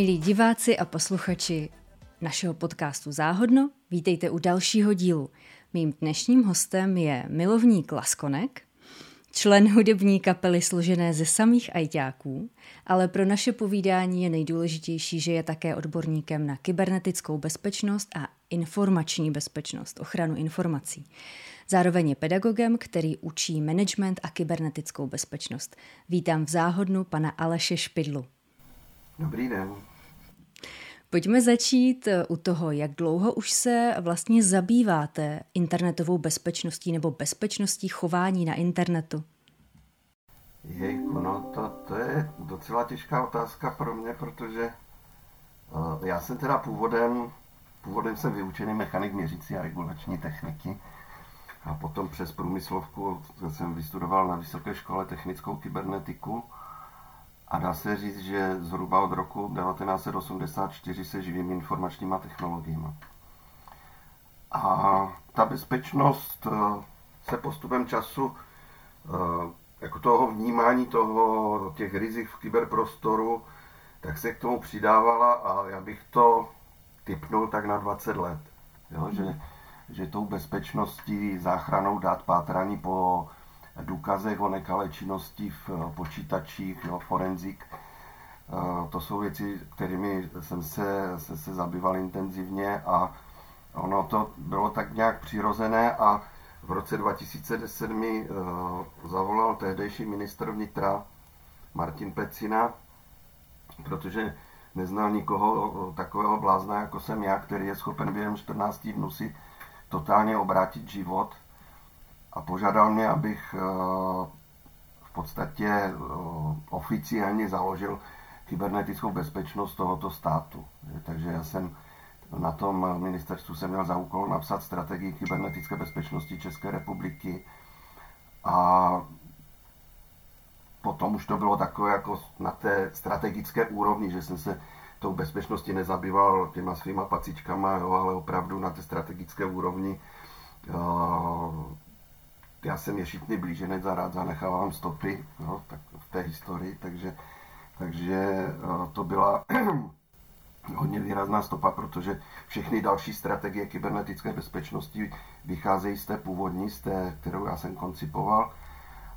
Milí diváci a posluchači našeho podcastu Záhodno, vítejte u dalšího dílu. Mým dnešním hostem je milovník Laskonek, člen hudební kapely složené ze samých ajťáků, ale pro naše povídání je nejdůležitější, že je také odborníkem na kybernetickou bezpečnost a informační bezpečnost, ochranu informací. Zároveň je pedagogem, který učí management a kybernetickou bezpečnost. Vítám v záhodnu pana Aleše Špidlu. Dobrý den. Pojďme začít eh, u toho, jak dlouho už se vlastně zabýváte internetovou bezpečností nebo bezpečností chování na internetu. Jejku, no to, to je docela těžká otázka pro mě, protože uh, já jsem teda původem, původem jsem vyučený mechanik měřící a regulační techniky a potom přes průmyslovku jsem vystudoval na Vysoké škole technickou kybernetiku a dá se říct, že zhruba od roku 1984 se živím informačníma technologiemi. A ta bezpečnost eh, se postupem času eh, jako toho vnímání toho, těch rizik v kyberprostoru, tak se k tomu přidávala a já bych to typnul tak na 20 let. Jo? Že, že tou bezpečností, záchranou dát pátrání po důkazech o nekalé činnosti v eh, počítačích, jo, forenzik. Eh, to jsou věci, kterými jsem se, se, se zabýval intenzivně a ono to bylo tak nějak přirozené a v roce 2010 mi uh, zavolal tehdejší ministr vnitra Martin Pecina, protože neznal nikoho takového blázna, jako jsem já, který je schopen během 14 dnů si totálně obrátit život a požádal mě, abych uh, v podstatě uh, oficiálně založil kybernetickou bezpečnost tohoto státu. Takže já jsem na tom ministerstvu jsem měl za úkol napsat strategii kybernetické bezpečnosti České republiky a potom už to bylo takové jako na té strategické úrovni, že jsem se tou bezpečností nezabýval těma svýma pacičkama, jo, ale opravdu na té strategické úrovni uh, já jsem ješitný blíženec a rád zanechávám stopy jo, tak v té historii, takže, takže uh, to byla hodně výrazná stopa, protože všechny další strategie kybernetické bezpečnosti vycházejí z té původní, z té, kterou já jsem koncipoval.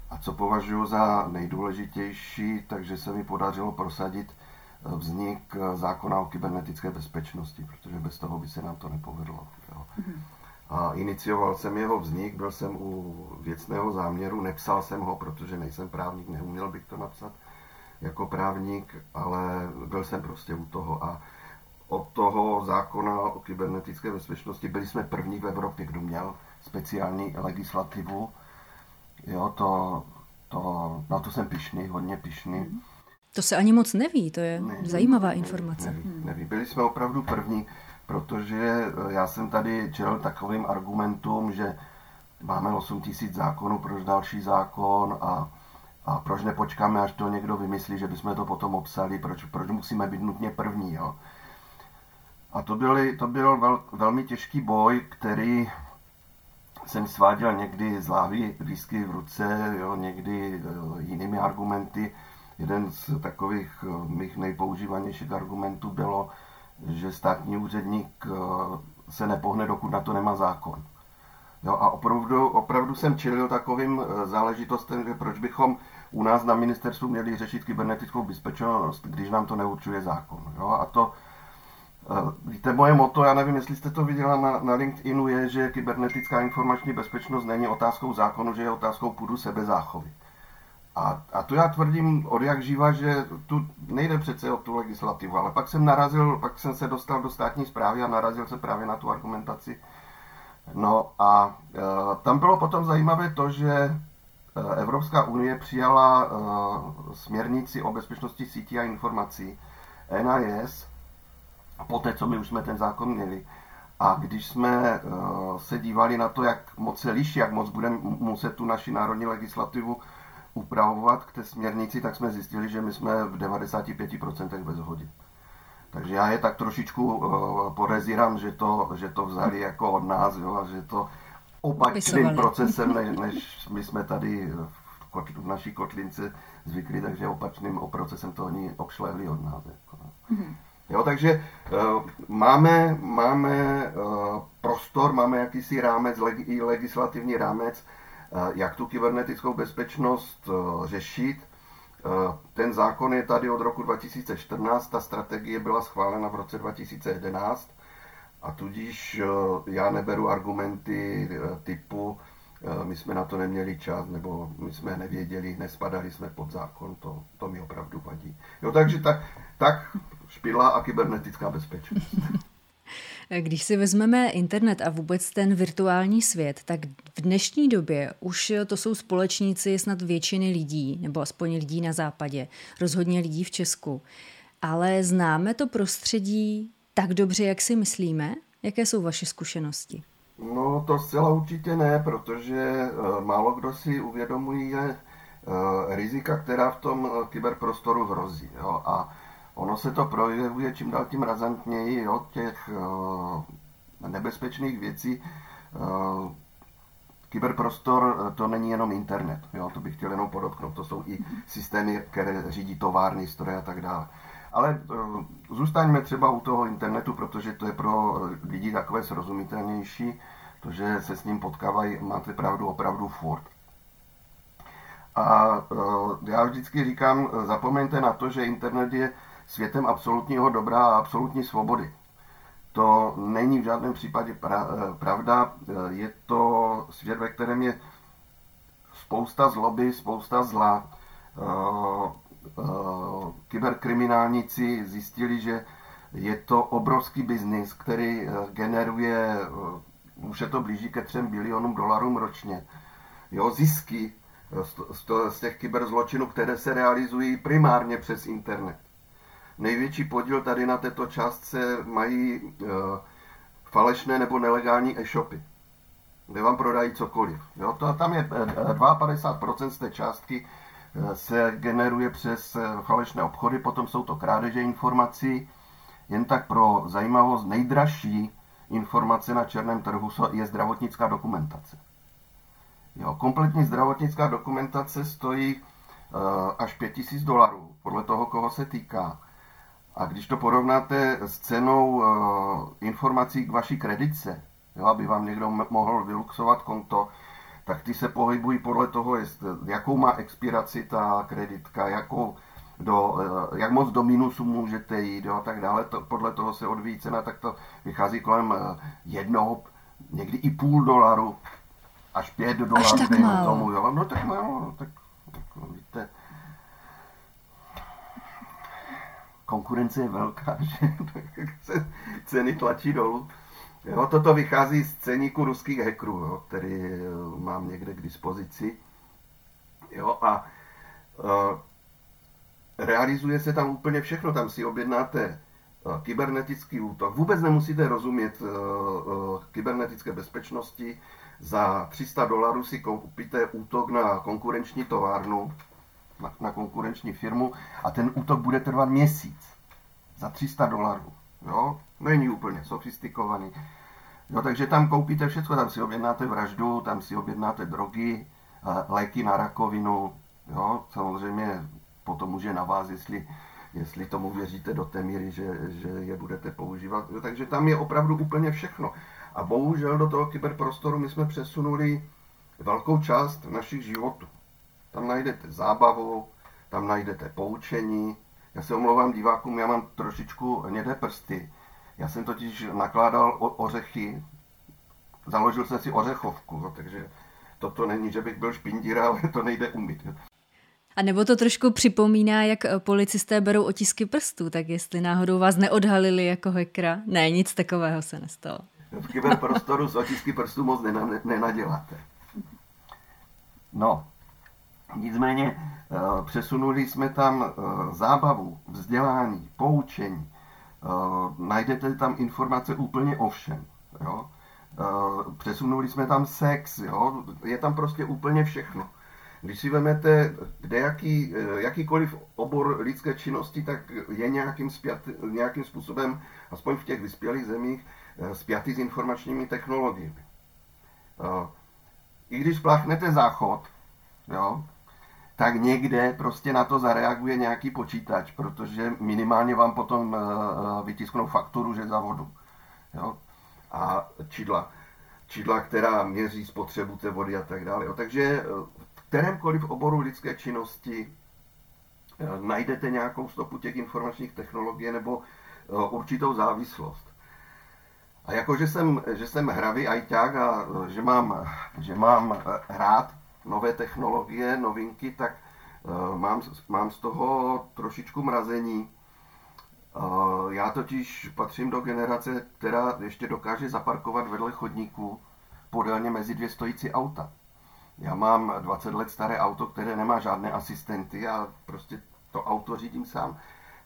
A co považuji za nejdůležitější, takže se mi podařilo prosadit eh, vznik eh, zákona o kybernetické bezpečnosti, protože bez toho by se nám to nepovedlo. Jo. A inicioval jsem jeho vznik, byl jsem u věcného záměru, nepsal jsem ho, protože nejsem právník, neuměl bych to napsat jako právník, ale byl jsem prostě u toho. A od toho zákona o kybernetické bezpečnosti byli jsme první v Evropě, kdo měl speciální legislativu. Jo, to, to, na to jsem pišný, hodně pišný. To se ani moc neví, to je neví, zajímavá neví, informace. Neví, neví. Byli jsme opravdu první, protože já jsem tady čelil takovým argumentům, že máme 8 tisíc zákonů, proč další zákon a, a proč nepočkáme, až to někdo vymyslí, že bychom to potom obsali, proč, proč musíme být nutně první. Jo? A to, byly, to byl vel, velmi těžký boj, který jsem sváděl někdy z lávy výsky v ruce, jo, někdy uh, jinými argumenty. Jeden z takových uh, mých nejpoužívanějších argumentů bylo, že státní úředník uh, se nepohne, dokud na to nemá zákon. Jo, a opravdu, opravdu jsem čelil takovým záležitostem, že proč bychom u nás na ministerstvu měli řešit kybernetickou bezpečnost, když nám to neurčuje zákon. Jo, a to, Víte, moje moto, já nevím, jestli jste to viděla na, na LinkedInu, je, že kybernetická informační bezpečnost není otázkou zákonu, že je otázkou půdu sebezáchovy. A, a to já tvrdím od jak živa, že tu nejde přece o tu legislativu, ale pak jsem narazil, pak jsem se dostal do státní zprávy a narazil se právě na tu argumentaci. No a e, tam bylo potom zajímavé to, že e, Evropská unie přijala e, směrnici o bezpečnosti sítí a informací NIS, poté, co my už jsme ten zákon měli. A když jsme uh, se dívali na to, jak moc se liší, jak moc budeme muset tu naši národní legislativu upravovat k té směrnici, tak jsme zjistili, že my jsme v 95% ve shodě. Takže já je tak trošičku uh, podezírám, že to, že to vzali jako od nás, jo, a že to opačným procesem, než, než my jsme tady v naší kotlince zvyklí, takže opačným procesem to oni obšlehli od nás. Jako, mm-hmm. Jo, takže uh, máme, máme uh, prostor, máme jakýsi rámec, leg, i legislativní rámec, uh, jak tu kybernetickou bezpečnost uh, řešit. Uh, ten zákon je tady od roku 2014, ta strategie byla schválena v roce 2011 a tudíž já neberu argumenty typu my jsme na to neměli čas, nebo my jsme nevěděli, nespadali jsme pod zákon, to, to mi opravdu vadí. Jo, takže tak, tak špila a kybernetická bezpečnost. Když si vezmeme internet a vůbec ten virtuální svět, tak v dnešní době už to jsou společníci snad většiny lidí, nebo aspoň lidí na západě, rozhodně lidí v Česku. Ale známe to prostředí tak dobře, jak si myslíme? Jaké jsou vaše zkušenosti? No to zcela určitě ne, protože uh, málo kdo si uvědomuje uh, rizika, která v tom uh, kyberprostoru hrozí. Jo? A ono se to projevuje čím dál tím razantněji od těch nebezpečných věcí. Kyberprostor to není jenom internet, jo? to bych chtěl jenom podotknout, to jsou i systémy, které řídí továrny, stroje a tak dále. Ale zůstaňme třeba u toho internetu, protože to je pro lidi takové srozumitelnější, protože se s ním potkávají, máte pravdu, opravdu furt. A já vždycky říkám, zapomeňte na to, že internet je světem absolutního dobra a absolutní svobody. To není v žádném případě pra, eh, pravda. Je to svět, ve kterém je spousta zloby, spousta zla. Eh, kyberkriminálníci zjistili, že je to obrovský biznis, který eh, generuje, eh, už je to blíží ke 3 bilionům dolarům ročně. Jo, zisky z těch kyberzločinů, které se realizují primárně přes internet. Největší podíl tady na této částce mají falešné nebo nelegální e-shopy, kde vám prodají cokoliv. Jo, to, tam je 52% z té částky se generuje přes eh, falešné obchody, potom jsou to krádeže informací. Jen tak pro zajímavost, nejdražší informace na černém trhu je zdravotnická dokumentace. Jo, kompletní zdravotnická dokumentace stojí uh, až 5000 dolarů, podle toho, koho se týká. A když to porovnáte s cenou uh, informací k vaší kreditce, jo, aby vám někdo mohl vyluxovat konto, tak ty se pohybují podle toho, jakou má expiraci ta kreditka, jakou do, eh, jak moc do minusu můžete jít jo, a tak dále. To, podle toho se odvíjí cena, tak to vychází kolem eh, jednoho, někdy i půl dolaru, až pět dolarů, dejme tomu. Jo. No tak málo, no, tak, tak no, víte, konkurence je velká, že se ceny tlačí dolů. Jo, toto vychází z ceníku ruských hackerů, jo, který eh, mám někde k dispozici. Jo, a uh, realizuje se tam úplně všechno. Tam si objednáte uh, kybernetický útok. Vůbec nemusíte rozumět uh, uh, kybernetické bezpečnosti. Za 300 dolarů si koupíte útok na konkurenční továrnu, na, konkurenční firmu a ten útok bude trvat měsíc. Za 300 dolarů. Jo? Není úplně sofistikovaný. Jo, takže tam koupíte všechno, tam si objednáte vraždu, tam si objednáte drogy, léky na rakovinu, jo, samozřejmě potom může na vás, jestli, jestli tomu věříte do té míry, že, že je budete používat. Jo, takže tam je opravdu úplně všechno. A bohužel do toho kyberprostoru my jsme přesunuli velkou část našich životů. Tam najdete zábavu, tam najdete poučení. Já se omlouvám divákům, já mám trošičku hnědé prsty. Já jsem totiž nakládal o, ořechy, založil jsem si ořechovku, no, takže toto není, že bych byl špindíra, ale to nejde umít. A nebo to trošku připomíná, jak eh, policisté berou otisky prstů, tak jestli náhodou vás neodhalili jako hekra. Ne, nic takového se nestalo. V kyberprostoru z otisky prstů moc nenaděláte. No, nicméně eh, přesunuli jsme tam eh, zábavu, vzdělání, poučení, Uh, najdete tam informace úplně o všem. Jo? Přesunuli jsme tam sex, jo? je tam prostě úplně všechno. Když si vezmete jaký, eh, jakýkoliv obor lidské činnosti, tak je nějakým, spjat, nějakým způsobem, aspoň v těch vyspělých zemích, spjatý s informačními technologiemi. I když spláchnete záchod, jo, tak někde prostě na to zareaguje nějaký počítač, protože minimálně vám potom eh, vytisknou fakturu, že za vodu. Jo? A čidla, čidla, která měří spotřebu té vody a tak dále. Jo? Takže eh, v kterémkoliv oboru lidské činnosti eh, najdete nějakou stopu těch informačních technologií nebo určitou závislost. A jako, že jsem, že jsem hravý ajťák a že mám, že mám rád nové technologie, novinky, tak uh, mám, mám z toho trošičku mrazení. Uh, já totiž patřím do generace, která ještě dokáže zaparkovat vedle chodníku podélně mezi dvě stojící auta. Já mám 20 let staré auto, které nemá žádné asistenty a prostě to auto řídím sám.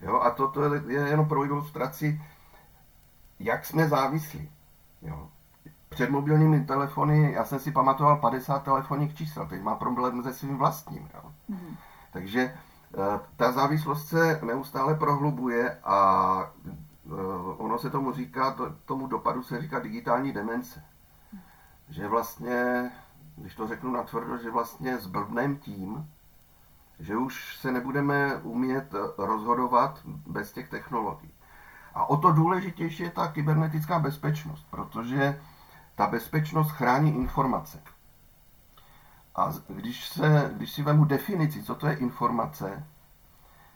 Jo, a toto je, je jenom pro ilustraci, jak jsme závislí. Jo před mobilními telefony, já jsem si pamatoval 50 telefonních čísel, teď má problém se svým vlastním. Jo. Mm. Takže eh, ta závislost se neustále prohlubuje a eh, ono se tomu říká, tomu dopadu se říká digitální demence. Že vlastně, když to řeknu natvrdo, že vlastně zblbnem tím, že už se nebudeme umět rozhodovat bez těch technologií. A o to důležitější je ta kybernetická bezpečnost, protože ta bezpečnost chrání informace. A když, se, když si vemu definici, co to je informace,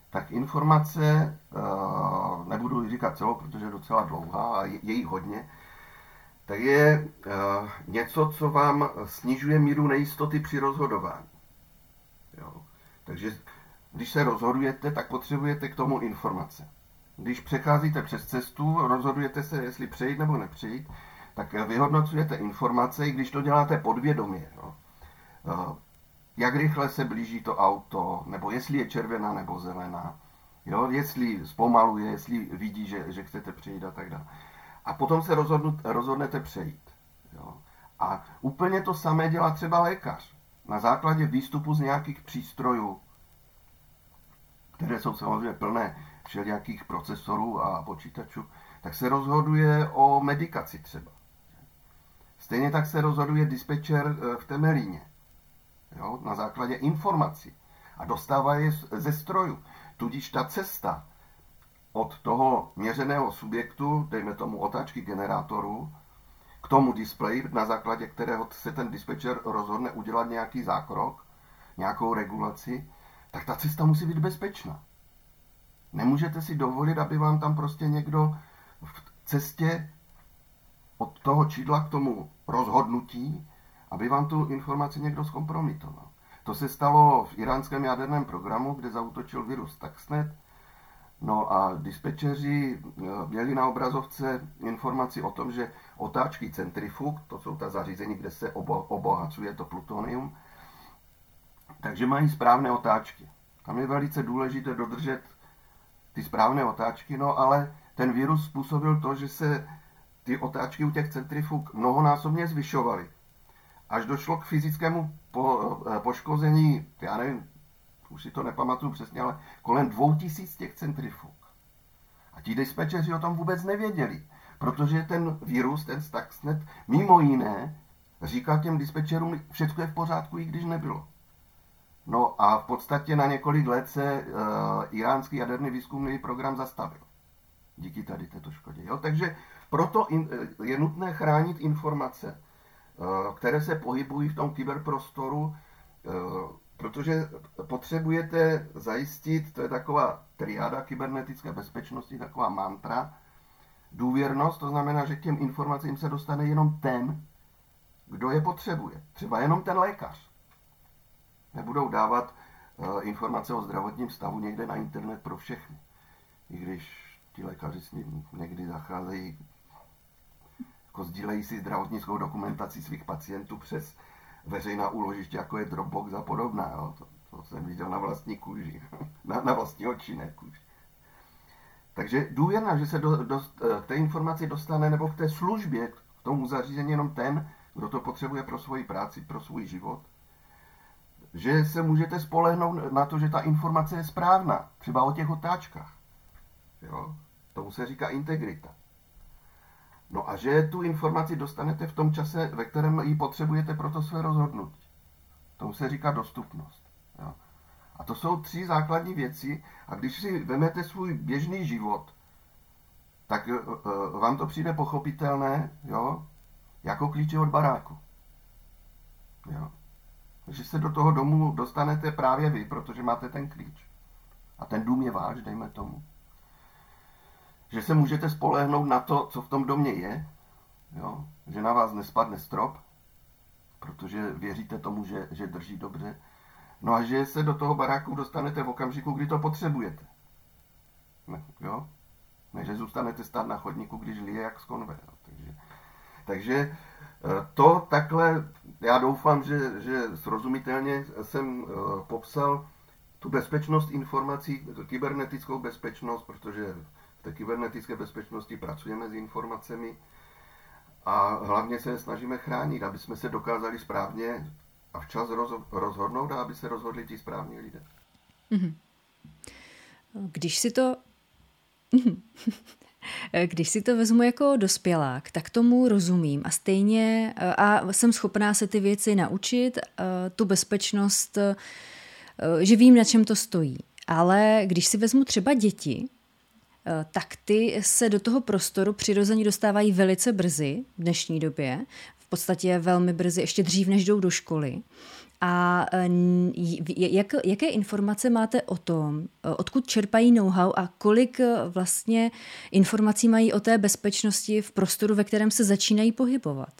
tak informace, eh, nebudu říkat celou, protože je docela dlouhá a je jí hodně, tak je eh, něco, co vám snižuje míru nejistoty při rozhodování. Jo. Takže když se rozhodujete, tak potřebujete k tomu informace. Když přecházíte přes cestu, rozhodujete se, jestli přejít nebo nepřejít, tak vyhodnocujete informace, i když to děláte podvědomě. No. Jak rychle se blíží to auto, nebo jestli je červená nebo zelená, jo? jestli zpomaluje, jestli vidí, že, že chcete přejít a tak dále. A potom se rozhodnu, rozhodnete přejít. Jo? A úplně to samé dělá třeba lékař. Na základě výstupu z nějakých přístrojů, které jsou samozřejmě plné všelijakých procesorů a počítačů, tak se rozhoduje o medikaci třeba. Stejně tak se rozhoduje dispečer eh, v Temelíně. Jo, na základě informací. A dostává je ze strojů. Tudíž ta cesta od toho měřeného subjektu, dejme tomu otáčky generátoru, k tomu displeji, na základě kterého se ten dispečer rozhodne udělat nějaký zákrok, nějakou regulaci, tak ta cesta musí být bezpečná. Nemůžete si dovolit, aby vám tam prostě někdo v cestě od toho čídla k tomu rozhodnutí, aby vám tu informaci někdo zkompromitoval. To se stalo v iránském jaderném programu, kde zautočil virus Stuxnet. No a dispečeři eh, měli na obrazovce informaci o tom, že otáčky centrifug, to jsou ta zařízení, kde se obo, obohacuje to plutonium, takže mají správné otáčky. Tam je velice důležité dodržet ty správné otáčky, no ale ten virus způsobil to, že se ty otáčky u těch centrifug mnohonásobně zvyšovaly. Až došlo k fyzickému po, eh, poškození, já nevím, už si to nepamatuju přesně, ale kolem dvou tisíc těch centrifug. A ti dispečeři o tom vůbec nevěděli, protože ten virus, ten Stuxnet, mimo jiné, říkal těm dispečerům, všechno je v pořádku, i když nebylo. No a v podstatě na několik let se uh, iránský jaderný výzkumný program zastavil. Díky tady této škodě. Jo? Takže proto je nutné chránit informace, eh, které se pohybují v tom kyberprostoru, eh, protože potřebujete zajistit, to je taková triáda kybernetické bezpečnosti, taková mantra, důvěrnost, to znamená, že k těm informacím se dostane jenom ten, kdo je potřebuje. Třeba jenom ten lékař. Nebudou dávat eh, informace o zdravotním stavu někde na internet pro všechny. I když ti lékaři s ním někdy zacházejí jako sdílejí si zdravotnickou dokumentaci svých pacientů přes veřejná úložiště, jako je Dropbox a podobná. Jo. To, to jsem viděl na vlastní kůži, na, na vlastní oči, ne kůži. Takže důvěrná, že se do, do, k té informaci dostane nebo k té službě, k tomu zařízení jenom ten, kdo to potřebuje pro svoji práci, pro svůj život. Že se můžete spolehnout na to, že ta informace je správná, třeba o těch otáčkách. Jo? Tomu se říká integrita. No a že tu informaci dostanete v tom čase, ve kterém ji potřebujete pro to své rozhodnutí. Tomu se říká dostupnost. Jo. A to jsou tři základní věci. A když si vezmete svůj běžný život, tak uh, vám to přijde pochopitelné, jo, jako klíče od baráku. Jo. Že se do toho domu dostanete právě vy, protože máte ten klíč. A ten dům je váš, dejme tomu. Že se můžete spolehnout na to, co v tom domě je, jo. že na vás nespadne strop, protože věříte tomu, že, že drží dobře. No a že se do toho baráku dostanete v okamžiku, kdy to potřebujete. Ne, jo? Ne, že zůstanete stát na chodníku, když lije jak z konve. Jo. Takže, takže eh, to takhle, já doufám, že, že srozumitelně jsem eh, popsal tu bezpečnost informací, kybernetickou bezpečnost, protože v té kybernetické bezpečnosti pracujeme s informacemi, a hlavně se snažíme chránit, aby jsme se dokázali správně a včas rozhodnout a aby se rozhodli ti správní lidé. Mhm. Když si to Když si to vezmu jako dospělák, tak tomu rozumím a stejně a jsem schopná se ty věci naučit, tu bezpečnost, že vím, na čem to stojí. Ale když si vezmu třeba děti, Eh, tak ty se do toho prostoru přirozeně dostávají velice brzy v dnešní době, v podstatě velmi brzy, ještě dřív, než jdou do školy. A eh, jak, jaké informace máte o tom, eh, odkud čerpají know-how a kolik vlastně informací mají o té bezpečnosti v prostoru, ve kterém se začínají pohybovat?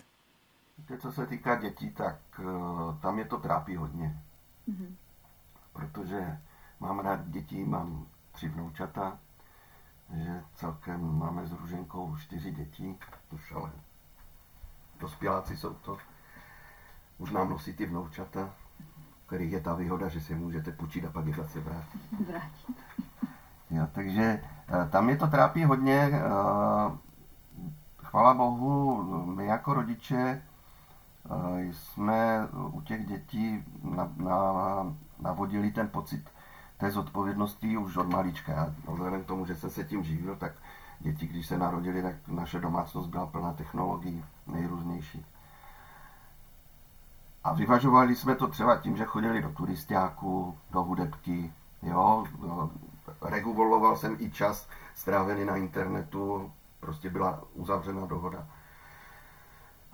Co se týká dětí, tak tam je to trápí hodně. Mm-hmm. Protože mám rád děti, mám tři vnoučata, že celkem máme s Ruženkou čtyři děti, už ale dospěláci jsou to. Už nám nosí ty vnoučata, kterých je ta výhoda, že si můžete půjčit a pak je zase vrátit. Jo, takže eh, tam je to trápí hodně. Eh, chvala Bohu, my jako rodiče eh, jsme u těch dětí navodili ten pocit té zodpovědnosti už od malička. Vzhledem k tomu, že jsem se tím živil, tak děti, když se narodili, tak naše domácnost byla plná technologií nejrůznější. A vyvažovali jsme to třeba tím, že chodili do turistiáku, do hudebky, jo, reguloval jsem i čas strávený na internetu, prostě byla uzavřena dohoda.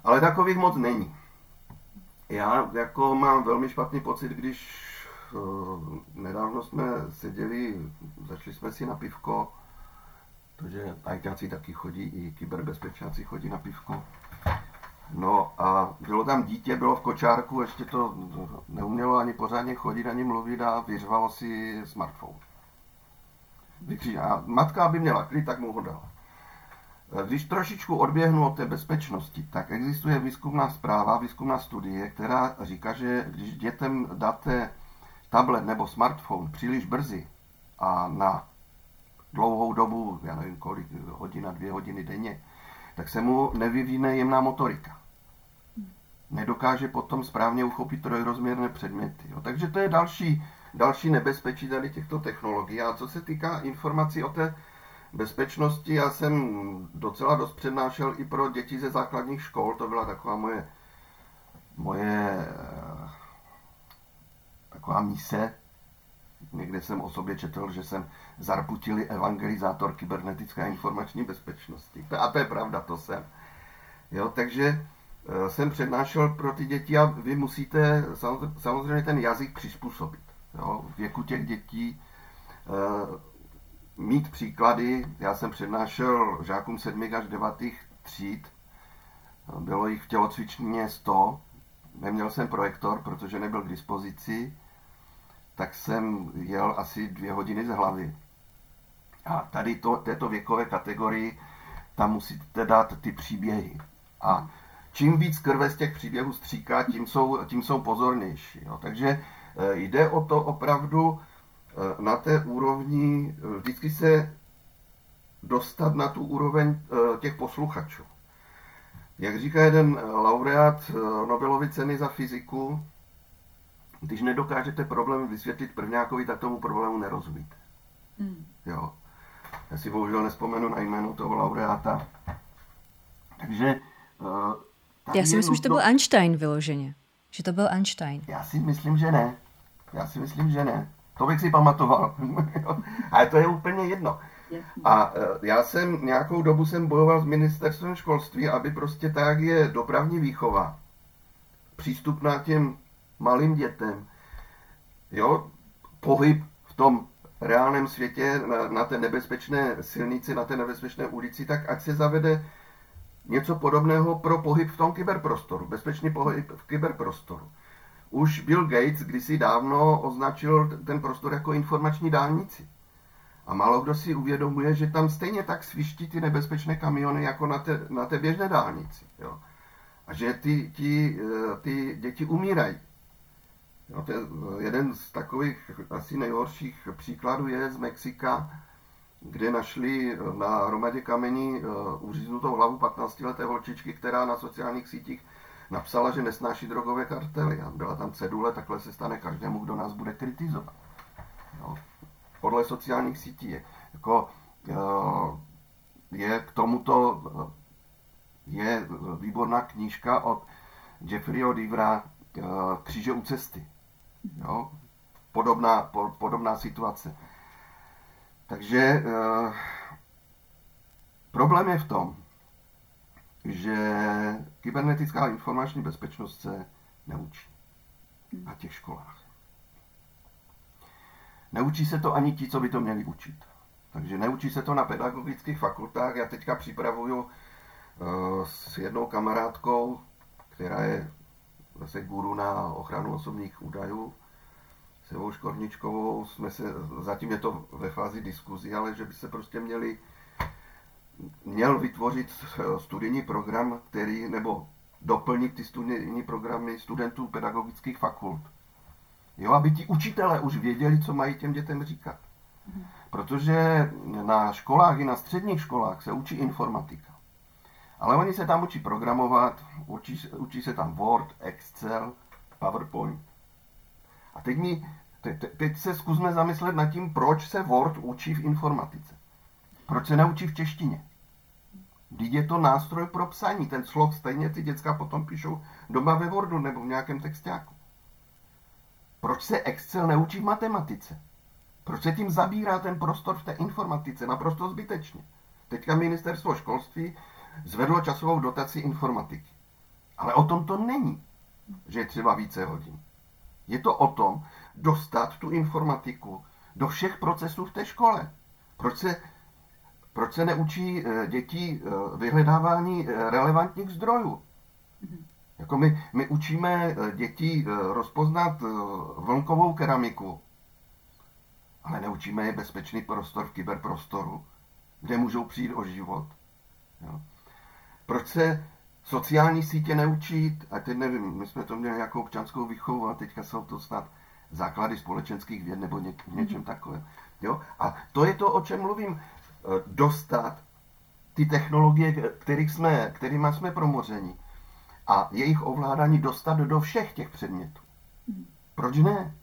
Ale takových moc není. Já jako mám velmi špatný pocit, když nedávno jsme seděli, začali jsme si na pivko, protože ajťáci taky chodí, i kyberbezpečáci chodí na pivko. No a bylo tam dítě, bylo v kočárku, ještě to neumělo ani pořádně chodit, ani mluvit a vyřvalo si smartphone. Vykří, a matka, aby měla klid, tak mu ho dala. Když trošičku odběhnu od té bezpečnosti, tak existuje výzkumná zpráva, výzkumná studie, která říká, že když dětem dáte tablet nebo smartphone příliš brzy a na dlouhou dobu, já nevím kolik, hodina, dvě hodiny denně, tak se mu nevyvíne jemná motorika. Nedokáže potom správně uchopit trojrozměrné předměty. Jo. Takže to je další, další nebezpečí tady těchto technologií. A co se týká informací o té bezpečnosti, já jsem docela dost přednášel i pro děti ze základních škol. To byla taková moje, moje taková mise. Někde jsem o sobě četl, že jsem zarputilý evangelizátor kybernetické informační bezpečnosti. A to je pravda, to jsem. Jo, takže eh, jsem přednášel pro ty děti a vy musíte samozřejmě ten jazyk přizpůsobit. Jo, v věku těch dětí eh, mít příklady. Já jsem přednášel žákům 7 až 9 tříd. Bylo jich v tělocvičně 100. Neměl jsem projektor, protože nebyl k dispozici tak jsem jel asi dvě hodiny z hlavy. A tady to, této věkové kategorii, tam musíte dát ty příběhy. A čím víc krve z těch příběhů stříká, tím jsou, tím jsou pozornější. Jo. Takže e, jde o to opravdu e, na té úrovni e, vždycky se dostat na tu úroveň těch posluchačů. Jak říká jeden laureát Nobelovy ceny za fyziku, když nedokážete problém vysvětlit prvňákovi, tak tomu problému nerozumíte. Hmm. Jo. Já si bohužel nespomenu na jméno toho laureáta. Takže... Uh, Já si myslím, nutno... že to byl Einstein vyloženě. Že to byl Einstein. Já si myslím, že ne. Já si myslím, že ne. To bych si pamatoval. Ale to je úplně jedno. A e, já jsem nějakou dobu jsem bojoval s ministerstvem školství, aby prostě tak je dopravní výchova přístupná těm malým dětem. Jo, pohyb v tom reálném světě na, na té nebezpečné silnici, na té nebezpečné ulici, tak ať se zavede něco podobného pro pohyb v tom kyberprostoru, bezpečný pohyb v kyberprostoru. Už Bill Gates kdysi dávno označil ten prostor jako informační dálnici. A málo kdo si uvědomuje, že tam stejně tak sviští ty nebezpečné kamiony jako na té, na té běžné dálnici. Jo. A že ty, ty, eh, ty děti umírají. Jo, to je jeden z takových asi nejhorších příkladů je z Mexika, kde našli na hromadě kamení eh, uříznutou hlavu 15-leté holčičky, která na sociálních sítích napsala, že nesnáší drogové kartely. A byla tam cedule, takhle se stane každému, kdo nás bude kritizovat. Jo. Podle sociálních sítí je, jako, eh, je k tomuto eh, je výborná knížka od Jeffreyho Divra Kříže u cesty. Jo? Podobná, po, podobná situace. Takže e, problém je v tom, že kybernetická informační bezpečnost se neučí na těch školách. Neučí se to ani ti, co by to měli učit. Takže neučí se to na pedagogických fakultách. Já teďka připravuju uh, s jednou kamarádkou, která je zase guru na ochranu osobních údajů, s Evou Škorničkovou jsme se, zatím je to ve fázi diskuzí, ale že by se prostě měli, měl vytvořit studijní program, který, nebo doplnit ty studijní programy studentů pedagogických fakult. Jo, aby ti učitelé už věděli, co mají těm dětem říkat. Protože na školách i na středních školách se učí informatika. Ale oni se tam učí programovat, učí, učí se tam Word, Excel, PowerPoint. A teď, mi, te, te, teď se zkusme zamyslet nad tím, proč se Word učí v informatice. Proč se neučí v češtině? Vždyť je to nástroj pro psaní. Ten slov stejně ty děcka potom píšou doma ve Wordu nebo v nějakém textáku. Proč se Excel neučí v matematice? Proč se tím zabírá ten prostor v té informatice? Naprosto zbytečně. Teďka ministerstvo školství zvedlo časovou dotaci informatiky. Ale o tom to není, že je třeba více hodin. Je to o tom dostat tu informatiku do všech procesů v té škole. Proč se, proč se neučí eh, děti eh, vyhledávání eh, relevantních zdrojů? Jako my, my učíme děti rozpoznat vlnkovou keramiku, ale neučíme je bezpečný prostor v kyberprostoru, kde můžou přijít o život. Jo. Proč se sociální sítě neučit, a teď nevím, my jsme to měli jako občanskou výchovu a teďka jsou to snad základy společenských věd nebo ně, něčem takovém. Jo? A to je to, o čem mluvím. E, dostat ty technologie, kterých jsme, kterými jsme promořeni a jejich ovládání dostat do všech těch předmětů. Proč ne?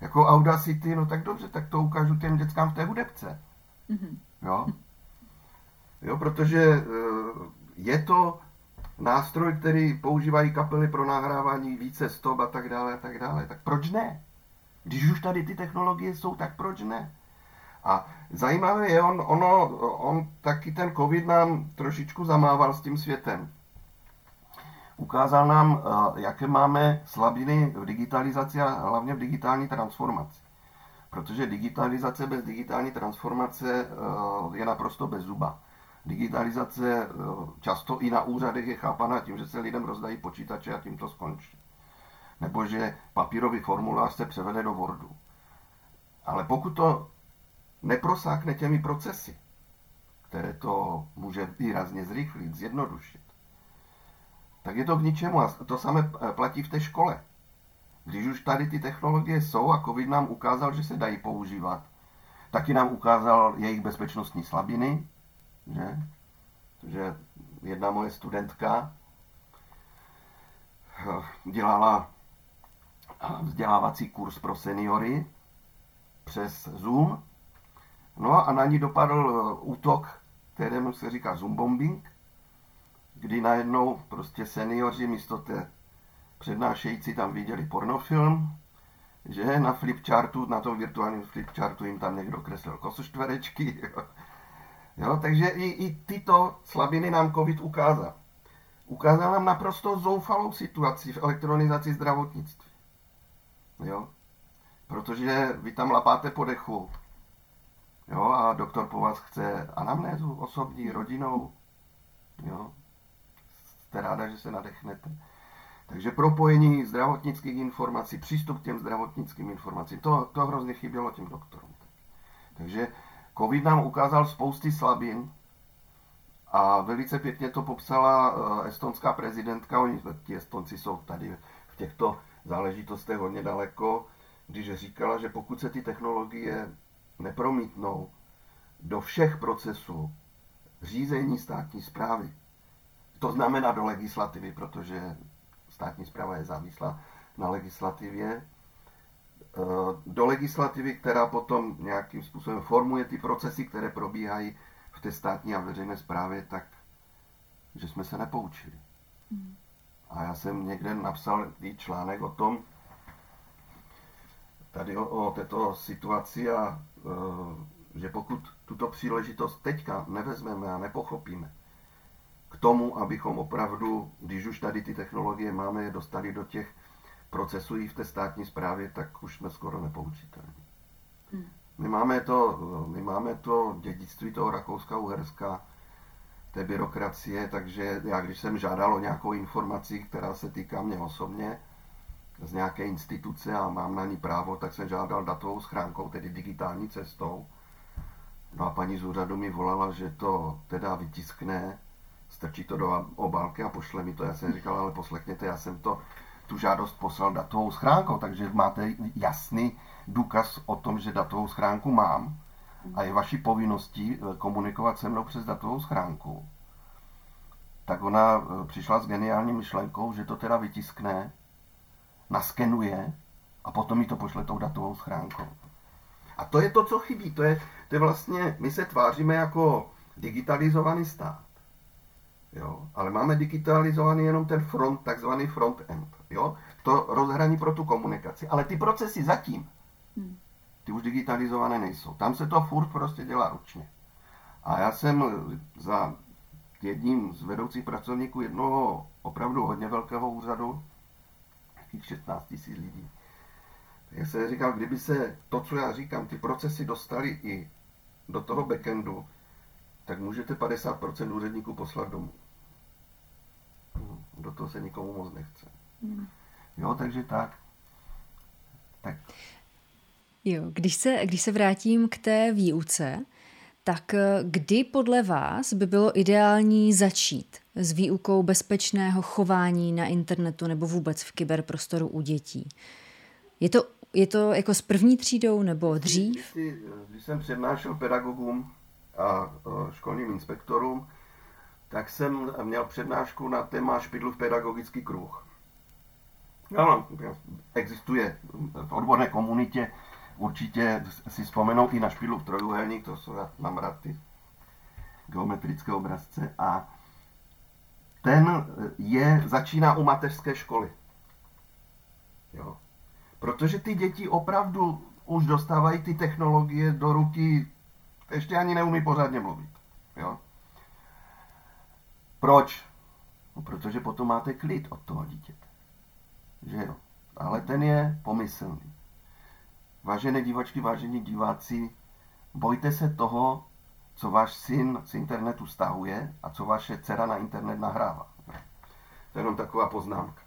Jako Audacity, no tak dobře, tak to ukážu těm dětskám v té hudebce. Jo? Jo, protože e, je to nástroj, který používají kapely pro nahrávání více stop a tak dále a tak dále. Tak proč ne? Když už tady ty technologie jsou, tak proč ne? A zajímavé je, on, ono, on taky ten covid nám trošičku zamával s tím světem. Ukázal nám, eh, jaké máme slabiny v digitalizaci a hlavně v digitální transformaci. Protože digitalizace bez digitální transformace eh, je naprosto bez zuba. Digitalizace eh, často i na úřadech je chápaná tím, že se lidem rozdají počítače a tím to skončí. Nebo že papírový formulář se převede do Wordu. Ale pokud to neprosákne těmi procesy, které to může výrazně zrychlit, zjednodušit, tak je to k ničemu. A to samé eh, platí v té škole. Když už tady ty technologie jsou a COVID nám ukázal, že se dají používat, taky nám ukázal jejich bezpečnostní slabiny, že? že jedna moje studentka eh, dělala eh, vzdělávací kurz pro seniory přes Zoom. No a na ní dopadl eh, útok, kterému se říká Zoom bombing, kdy najednou prostě seniori místo té přednášející tam viděli pornofilm, že na flipchartu, na tom virtuálním flipchartu jim tam někdo kreslil kosočtverečky. Jo. takže i, i tyto slabiny nám COVID ukázal. Ukázal nám naprosto zoufalou situaci v elektronizaci zdravotnictví. Jo? Protože vy tam lapáte po dechu, jo, a doktor po vás chce anamnézu osobní, rodinou, jo. Jste ráda, že se nadechnete. Takže propojení zdravotnických informací, přístup k těm zdravotnickým informacím, to, to hrozně chybělo těm doktorům. Takže COVID nám ukázal spousty slabin a velice pěkně to popsala eh, estonská prezidentka, oni, ti Estonci jsou tady v těchto záležitostech hodně daleko, když říkala, že pokud se ty technologie nepromítnou do všech procesů řízení státní zprávy, to znamená do legislativy, protože státní zpráva je závislá na legislativě, do legislativy, která potom nějakým způsobem formuje ty procesy, které probíhají v té státní a veřejné správě, tak že jsme se nepoučili. Hmm. A já jsem někde napsal článek o tom, tady o, o této situaci a e, že pokud tuto příležitost teďka nevezmeme a nepochopíme k tomu, abychom opravdu, když už tady ty technologie máme, je dostali do těch procesů i v té státní správě, tak už jsme skoro nepoučitelní. Hmm. My máme to, my máme to dědictví toho Rakouska-Uherska, té byrokracie, takže já když jsem žádal o nějakou informaci, která se týká mě osobně, z nějaké instituce a mám na ní právo, tak jsem žádal datovou schránkou, tedy digitální cestou. No a paní z úřadu mi volala, že to teda vytiskne, strčí to do obálky a pošle mi to. Já jsem říkal, ale poslechněte, já jsem to, tu žádost poslal datovou schránkou, takže máte jasný důkaz o tom, že datovou schránku mám a je vaší povinností eh, komunikovat se mnou přes datovou schránku. Tak ona eh, přišla s geniální myšlenkou, že to teda vytiskne naskenuje a potom mi to pošle tou datovou schránkou. A to je to, co chybí. To je, to je vlastně, my se tváříme jako digitalizovaný stát. Jo? Ale máme digitalizovaný jenom ten front, takzvaný front-end. Jo? To rozhraní pro tu komunikaci. Ale ty procesy zatím, hmm. ty už digitalizované nejsou. Tam se to furt prostě dělá ručně. A já jsem za jedním z vedoucích pracovníků jednoho opravdu hodně velkého úřadu nějakých 16 tisíc lidí. Já jsem říkal, kdyby se to, co já říkám, ty procesy dostaly i do toho backendu, tak můžete 50% úředníků poslat domů. Do toho se nikomu moc nechce. Jo, takže tak. tak. Jo, když se, když se vrátím k té výuce, tak eh, kdy podle vás by bylo ideální začít s výukou bezpečného chování na internetu nebo vůbec v kyberprostoru u dětí? Je to, je to jako s první třídou nebo dřív? Když, když jsem přednášel pedagogům a školním inspektorům, tak jsem měl přednášku na téma Špidlův pedagogický kruh. Ano, existuje v odborné komunitě určitě si vzpomenou i na v trojuhelník, to jsou, rád ty geometrické obrazce a ten je, začíná u mateřské školy. Jo. Protože ty děti opravdu už dostávají ty technologie do ruky, ještě ani neumí pořádně mluvit. Jo. Proč? No, protože potom máte klid od toho dítěte. Že jo? Ale ten je pomyslný. Vážené divačky, vážení diváci, bojte se toho, co váš syn z internetu stahuje a co vaše dcera na internet nahrává. To je jenom taková poznámka.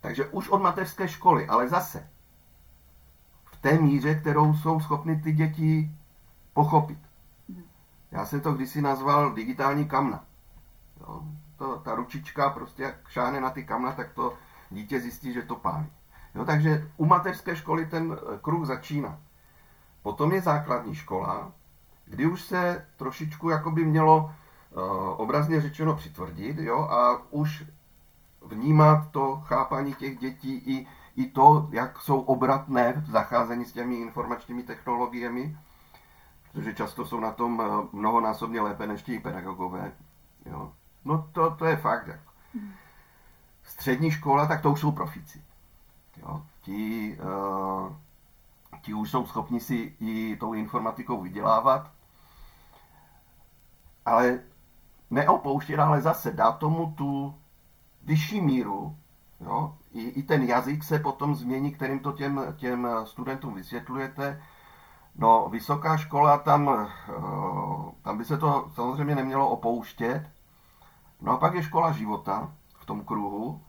Takže už od mateřské školy, ale zase v té míře, kterou jsou schopny ty děti pochopit. Já jsem to kdysi nazval digitální kamna. Jo, to, ta ručička prostě jak šáhne na ty kamna, tak to dítě zjistí, že to pálí. Jo, takže u mateřské školy ten eh, kruh začíná. Potom je základní škola, kdy už se trošičku jakoby mělo uh, obrazně řečeno přitvrdit jo, a už vnímat to chápání těch dětí i, i to, jak jsou obratné v zacházení s těmi informačními technologiemi, protože často jsou na tom eh, mnohonásobně lépe než ti pedagogové. Jo. No to, to je fakt. Jako. Střední škola, tak to už jsou profici. Jo. ti, ti už jsou schopni si i tou informatikou vydělávat, ale neopouštět, ale zase dá tomu tu vyšší míru, jo? I, i ten jazyk se potom změní, kterým to těm, těm studentům vysvětlujete. No, vysoká škola, tam, eh, tam by se to samozřejmě nemělo opouštět. No a pak je škola života tom kruhu.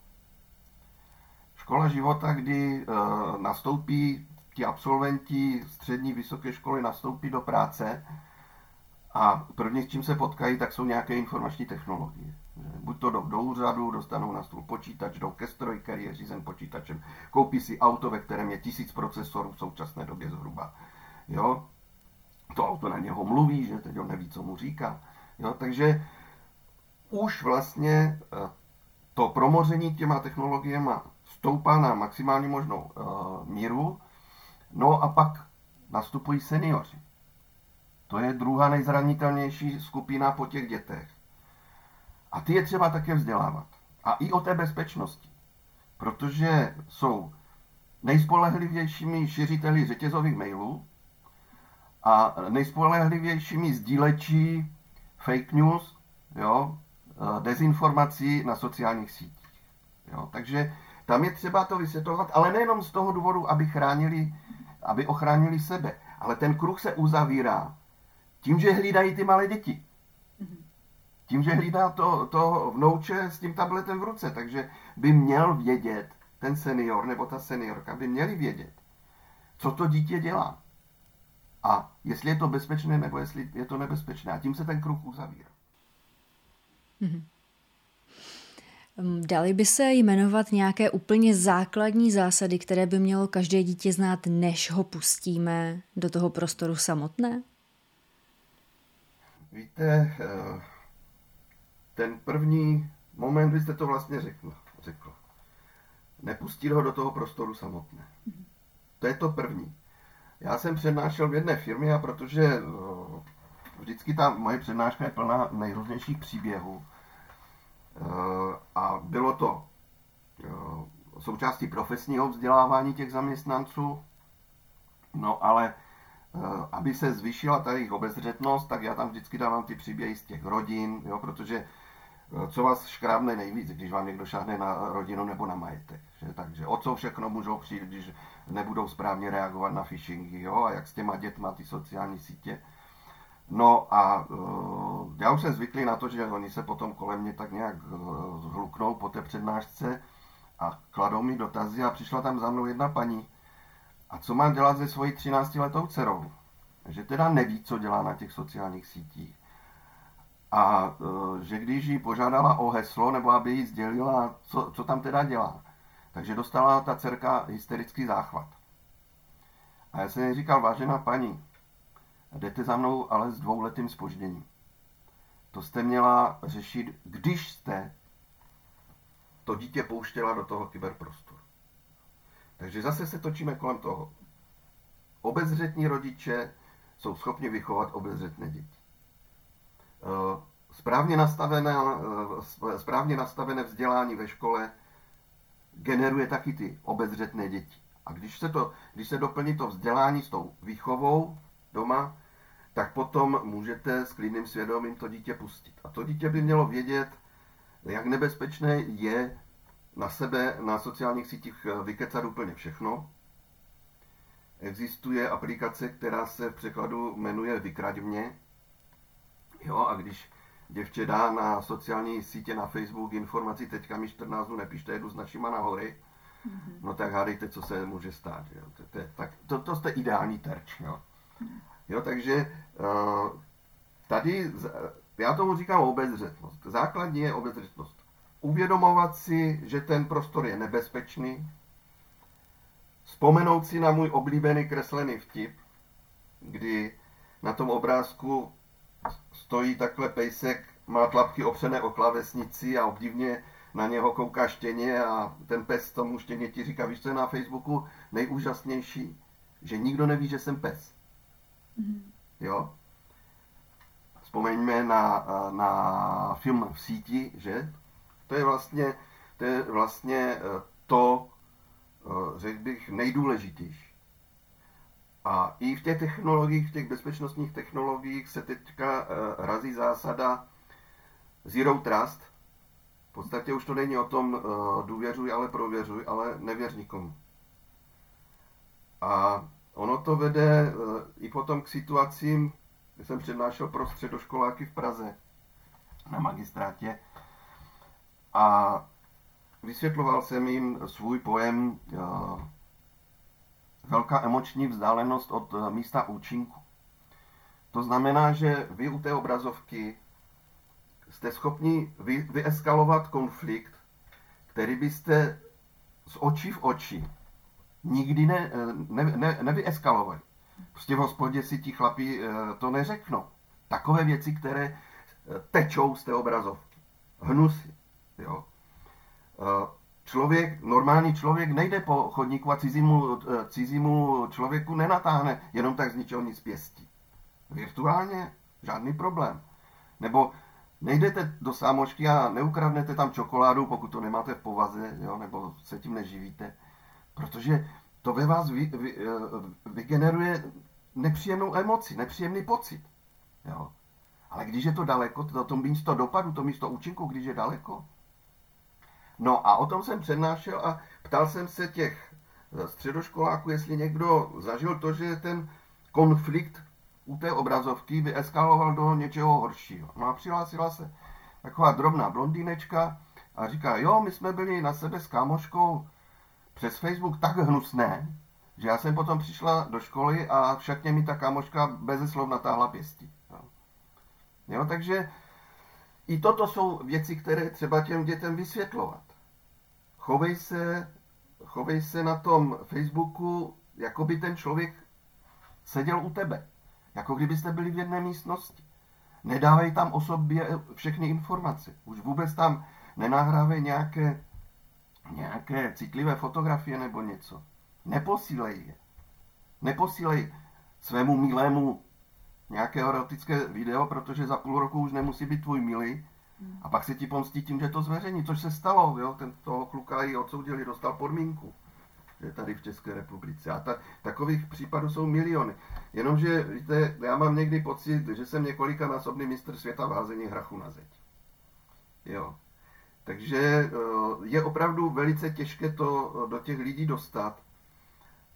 Škola života, kdy eh, nastoupí ti absolventi střední vysoké školy nastoupí do práce a první, s čím se potkají, tak jsou nějaké informační technologie. Buď to jdou do úřadu, dostanou na stůl počítač, jdou ke stroji, který je řízen počítačem, koupí si auto, ve kterém je tisíc procesorů v současné době zhruba. Jo? To auto na něho mluví, že teď on neví, co mu říká. Jo? Takže už vlastně eh, to promoření těma technologiemi stoupá na maximální možnou uh, míru, no a pak nastupují seniori. To je druhá nejzranitelnější skupina po těch dětech. A ty je třeba také vzdělávat. A i o té bezpečnosti. Protože jsou nejspolehlivějšími šiřiteli řetězových mailů a nejspolehlivějšími sdílečí fake news, jo, dezinformací na sociálních sítích. Jo. Takže tam je třeba to vysvětlovat, ale nejenom z toho důvodu, aby chránili, aby ochránili sebe, ale ten kruh se uzavírá tím, že hlídají ty malé děti. Tím, že hlídá to, to vnouče s tím tabletem v ruce. Takže by měl vědět, ten senior nebo ta seniorka by měli vědět, co to dítě dělá. A jestli je to bezpečné, nebo jestli je to nebezpečné. A tím se ten kruh uzavírá. Mm-hmm. Dali by se jmenovat nějaké úplně základní zásady, které by mělo každé dítě znát, než ho pustíme do toho prostoru samotné? Víte, eh, ten první moment, vy jste to vlastně řekl, řekl. Nepustit ho do toho prostoru samotné. To je to první. Já jsem přednášel v jedné firmě a protože eh, vždycky ta moje přednáška je plná nejrůznějších příběhů. Eh, a bylo to součástí profesního vzdělávání těch zaměstnanců, no ale Eh, aby se zvýšila ta jejich obezřetnost, tak já tam vždycky dávám ty příběhy z těch rodin, jo, protože eh, co vás škrábne nejvíc, když vám někdo šáhne na rodinu nebo na majetek. Že? Takže o co všechno můžou přijít, když nebudou správně reagovat na phishingy, jo, a jak s těma dětma ty sociální sítě. No a uh, já už jsem zvyklý na to, že oni se potom kolem mě tak nějak uh, zhluknou po té přednášce a kladou mi dotazy a přišla tam za mnou jedna paní, a co mám dělat se svojí 13-letou dcerou? Že teda neví, co dělá na těch sociálních sítích. A e, že když jí požádala o heslo, nebo aby jí sdělila, co, co tam teda dělá, takže dostala ta dcerka hysterický záchvat. A já jsem jí říkal, vážená paní, jdete za mnou ale s dvouletým spožděním. To jste měla řešit, když jste to dítě pouštěla do toho kyberprostoru. Takže zase se točíme kolem toho. Obezřetní rodiče jsou schopni vychovat obezřetné děti. Eh, správně nastavené, eh, správně nastavené vzdělání ve škole generuje taky ty obezřetné děti. A když se, to, když se doplní to vzdělání s tou výchovou doma, tak potom můžete s klidným svědomím to dítě pustit. A to dítě by mělo vědět, jak nebezpečné je na sebe na sociálních sítích eh, vykecat úplně všechno. Existuje aplikace, která se v překladu jmenuje Vykraď mě. Jo, a když děvče dá na sociální sítě na Facebook informaci, teďka mi 14 dnů nepíšte, jedu s našima na hory, mm-hmm. no tak hádejte, co se může stát. Jo. To, to, tak, to, to jste ideální terč. Jo. Jo takže uh, tady, já tomu říkám obezřetnost. Základní je obezřetnost uvědomovat si, že ten prostor je nebezpečný, vzpomenout si na můj oblíbený kreslený vtip, kdy na tom obrázku stojí takhle pejsek, má tlapky opřené o klavesnici a obdivně na něho kouká štěně a ten pes tomu štěně ti říká, víš, co je na Facebooku nejúžasnější? Že nikdo neví, že jsem pes. Mm-hmm. Jo? Vzpomeňme na, na film v síti, že? To je vlastně, to je vlastně eh, to, řekl bych, nejdůležitější. A i v těch technologiích, v těch bezpečnostních technologiích se teďka razí zásada Zero Trust. V podstatě už to není o tom důvěřuj, ale prověřuj, ale nevěř nikomu. A ono to vede i potom k situacím, kdy jsem přednášel pro středoškoláky v Praze na magistrátě a vysvětloval jsem jim svůj pojem velká emoční vzdálenost od místa účinku. To znamená, že vy u té obrazovky jste schopni vy, vyeskalovat konflikt, který byste z očí v oči nikdy ne, ne, ne, nevyeskalovali. Prostě v hospodě si ti chlapi eh, to neřeknou. Takové věci, které eh, tečou z té obrazovky. Hnusy. Jo. Eh, člověk, normální člověk nejde po chodníku a cizímu, cizímu člověku nenatáhne jenom tak z ničeho nic pěstí. Virtuálně žádný problém. Nebo nejdete do sámošky a neukradnete tam čokoládu, pokud to nemáte v povaze, jo, nebo se tím neživíte. Protože to ve vás vy, vy, eh, vygeneruje nepříjemnou emoci, nepříjemný pocit. Jo. Ale když je to daleko, to, to místo dopadu, to místo účinku, když je daleko. No a o tom jsem přednášel a ptal jsem se těch eh, středoškoláků, jestli někdo zažil to, že ten konflikt u té obrazovky vyeskaloval do něčeho horšího. No a přihlásila se taková drobná blondýnečka a říká, jo, my jsme byli na sebe s kámoškou přes Facebook tak hnusné, že já jsem potom přišla do školy a však mi ta kamoška bez slov natáhla pěstí. Jo. jo, takže i toto jsou věci, které třeba těm dětem vysvětlovat. Chovej se, chovej se na tom Facebooku, jako by ten člověk seděl u tebe. Jako kdybyste byli v jedné místnosti. Nedávej tam o sobě všechny informace. Už vůbec tam nenahrávej nějaké nějaké citlivé fotografie nebo něco. Neposílej je. Neposílej svému milému nějaké erotické video, protože za půl roku už nemusí být tvůj milý. Hmm. A pak se ti pomstí tím, že to zveřejní, což se stalo. Jo? Ten toho kluka i odsoudili, dostal podmínku. Že tady v České republice. A ta, takových případů jsou miliony. Jenomže, víte, já mám někdy pocit, že jsem několika násobný mistr světa vázení hrachu na zeď. Jo. Takže eh, je opravdu velice těžké to eh, do těch lidí dostat.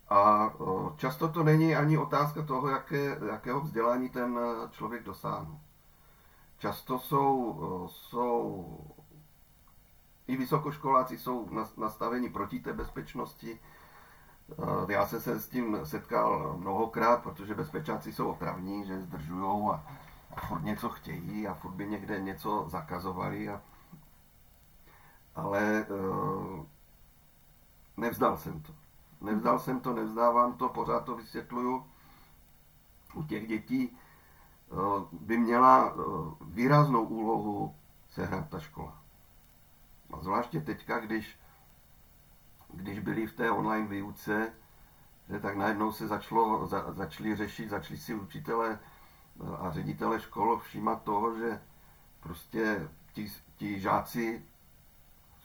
A eh, často to není ani otázka toho, jaké, jakého vzdělání ten člověk dosáhne. Často jsou, jsou i vysokoškoláci jsou nastaveni proti té bezpečnosti. Já jsem se s tím setkal mnohokrát, protože bezpečáci jsou otravní, že zdržují a, a furt něco chtějí a furt by někde něco zakazovali. A, ale uh, nevzdal jsem to. Nevzdal jsem to, nevzdávám to, pořád to vysvětluju. U těch dětí uh, by měla uh, výraznou úlohu sehrát ta škola. A zvláště teďka, když, když byli v té online výuce, že tak najednou se začalo, za, začali řešit, začali si učitele a ředitele škol všímat toho, že prostě ti, ti žáci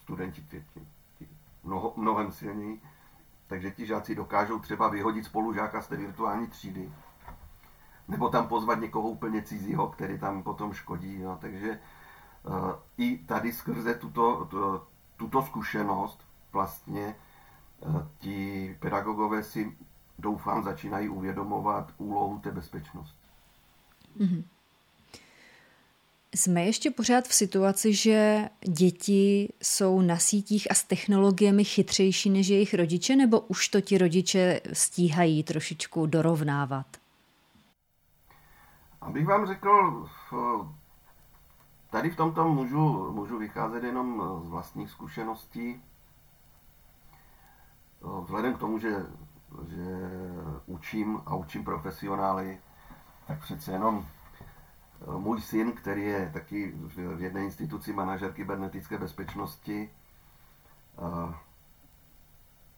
studenti třetí, mnoho, mnohem silněji, takže ti žáci dokážou třeba vyhodit spolužáka z té virtuální třídy, nebo tam pozvat někoho úplně cizího, který tam potom škodí. No. Takže uh, i tady skrze tuto, to, tuto zkušenost vlastně uh, ti pedagogové si doufám začínají uvědomovat úlohu té bezpečnosti. Mm-hmm. Jsme ještě pořád v situaci, že děti jsou na sítích a s technologiemi chytřejší než jejich rodiče, nebo už to ti rodiče stíhají trošičku dorovnávat? Abych vám řekl, tady v tomto můžu, můžu vycházet jenom z vlastních zkušeností. Vzhledem k tomu, že, že učím a učím profesionály, tak přece jenom můj syn, který je taky v jedné instituci manažer kybernetické bezpečnosti,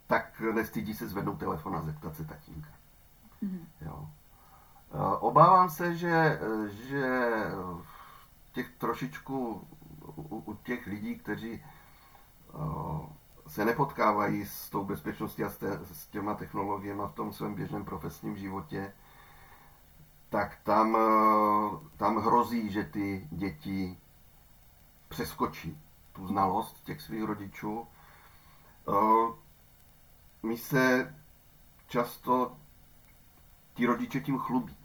tak nestydí se zvednout telefon a zeptat se tatínka. Mm-hmm. Jo. Obávám se, že, že těch trošičku u, u těch lidí, kteří se nepotkávají s tou bezpečností a s těma technologiemi v tom svém běžném profesním životě, tak tam, tam hrozí, že ty děti přeskočí tu znalost těch svých rodičů. My se často ti rodiče tím chlubí.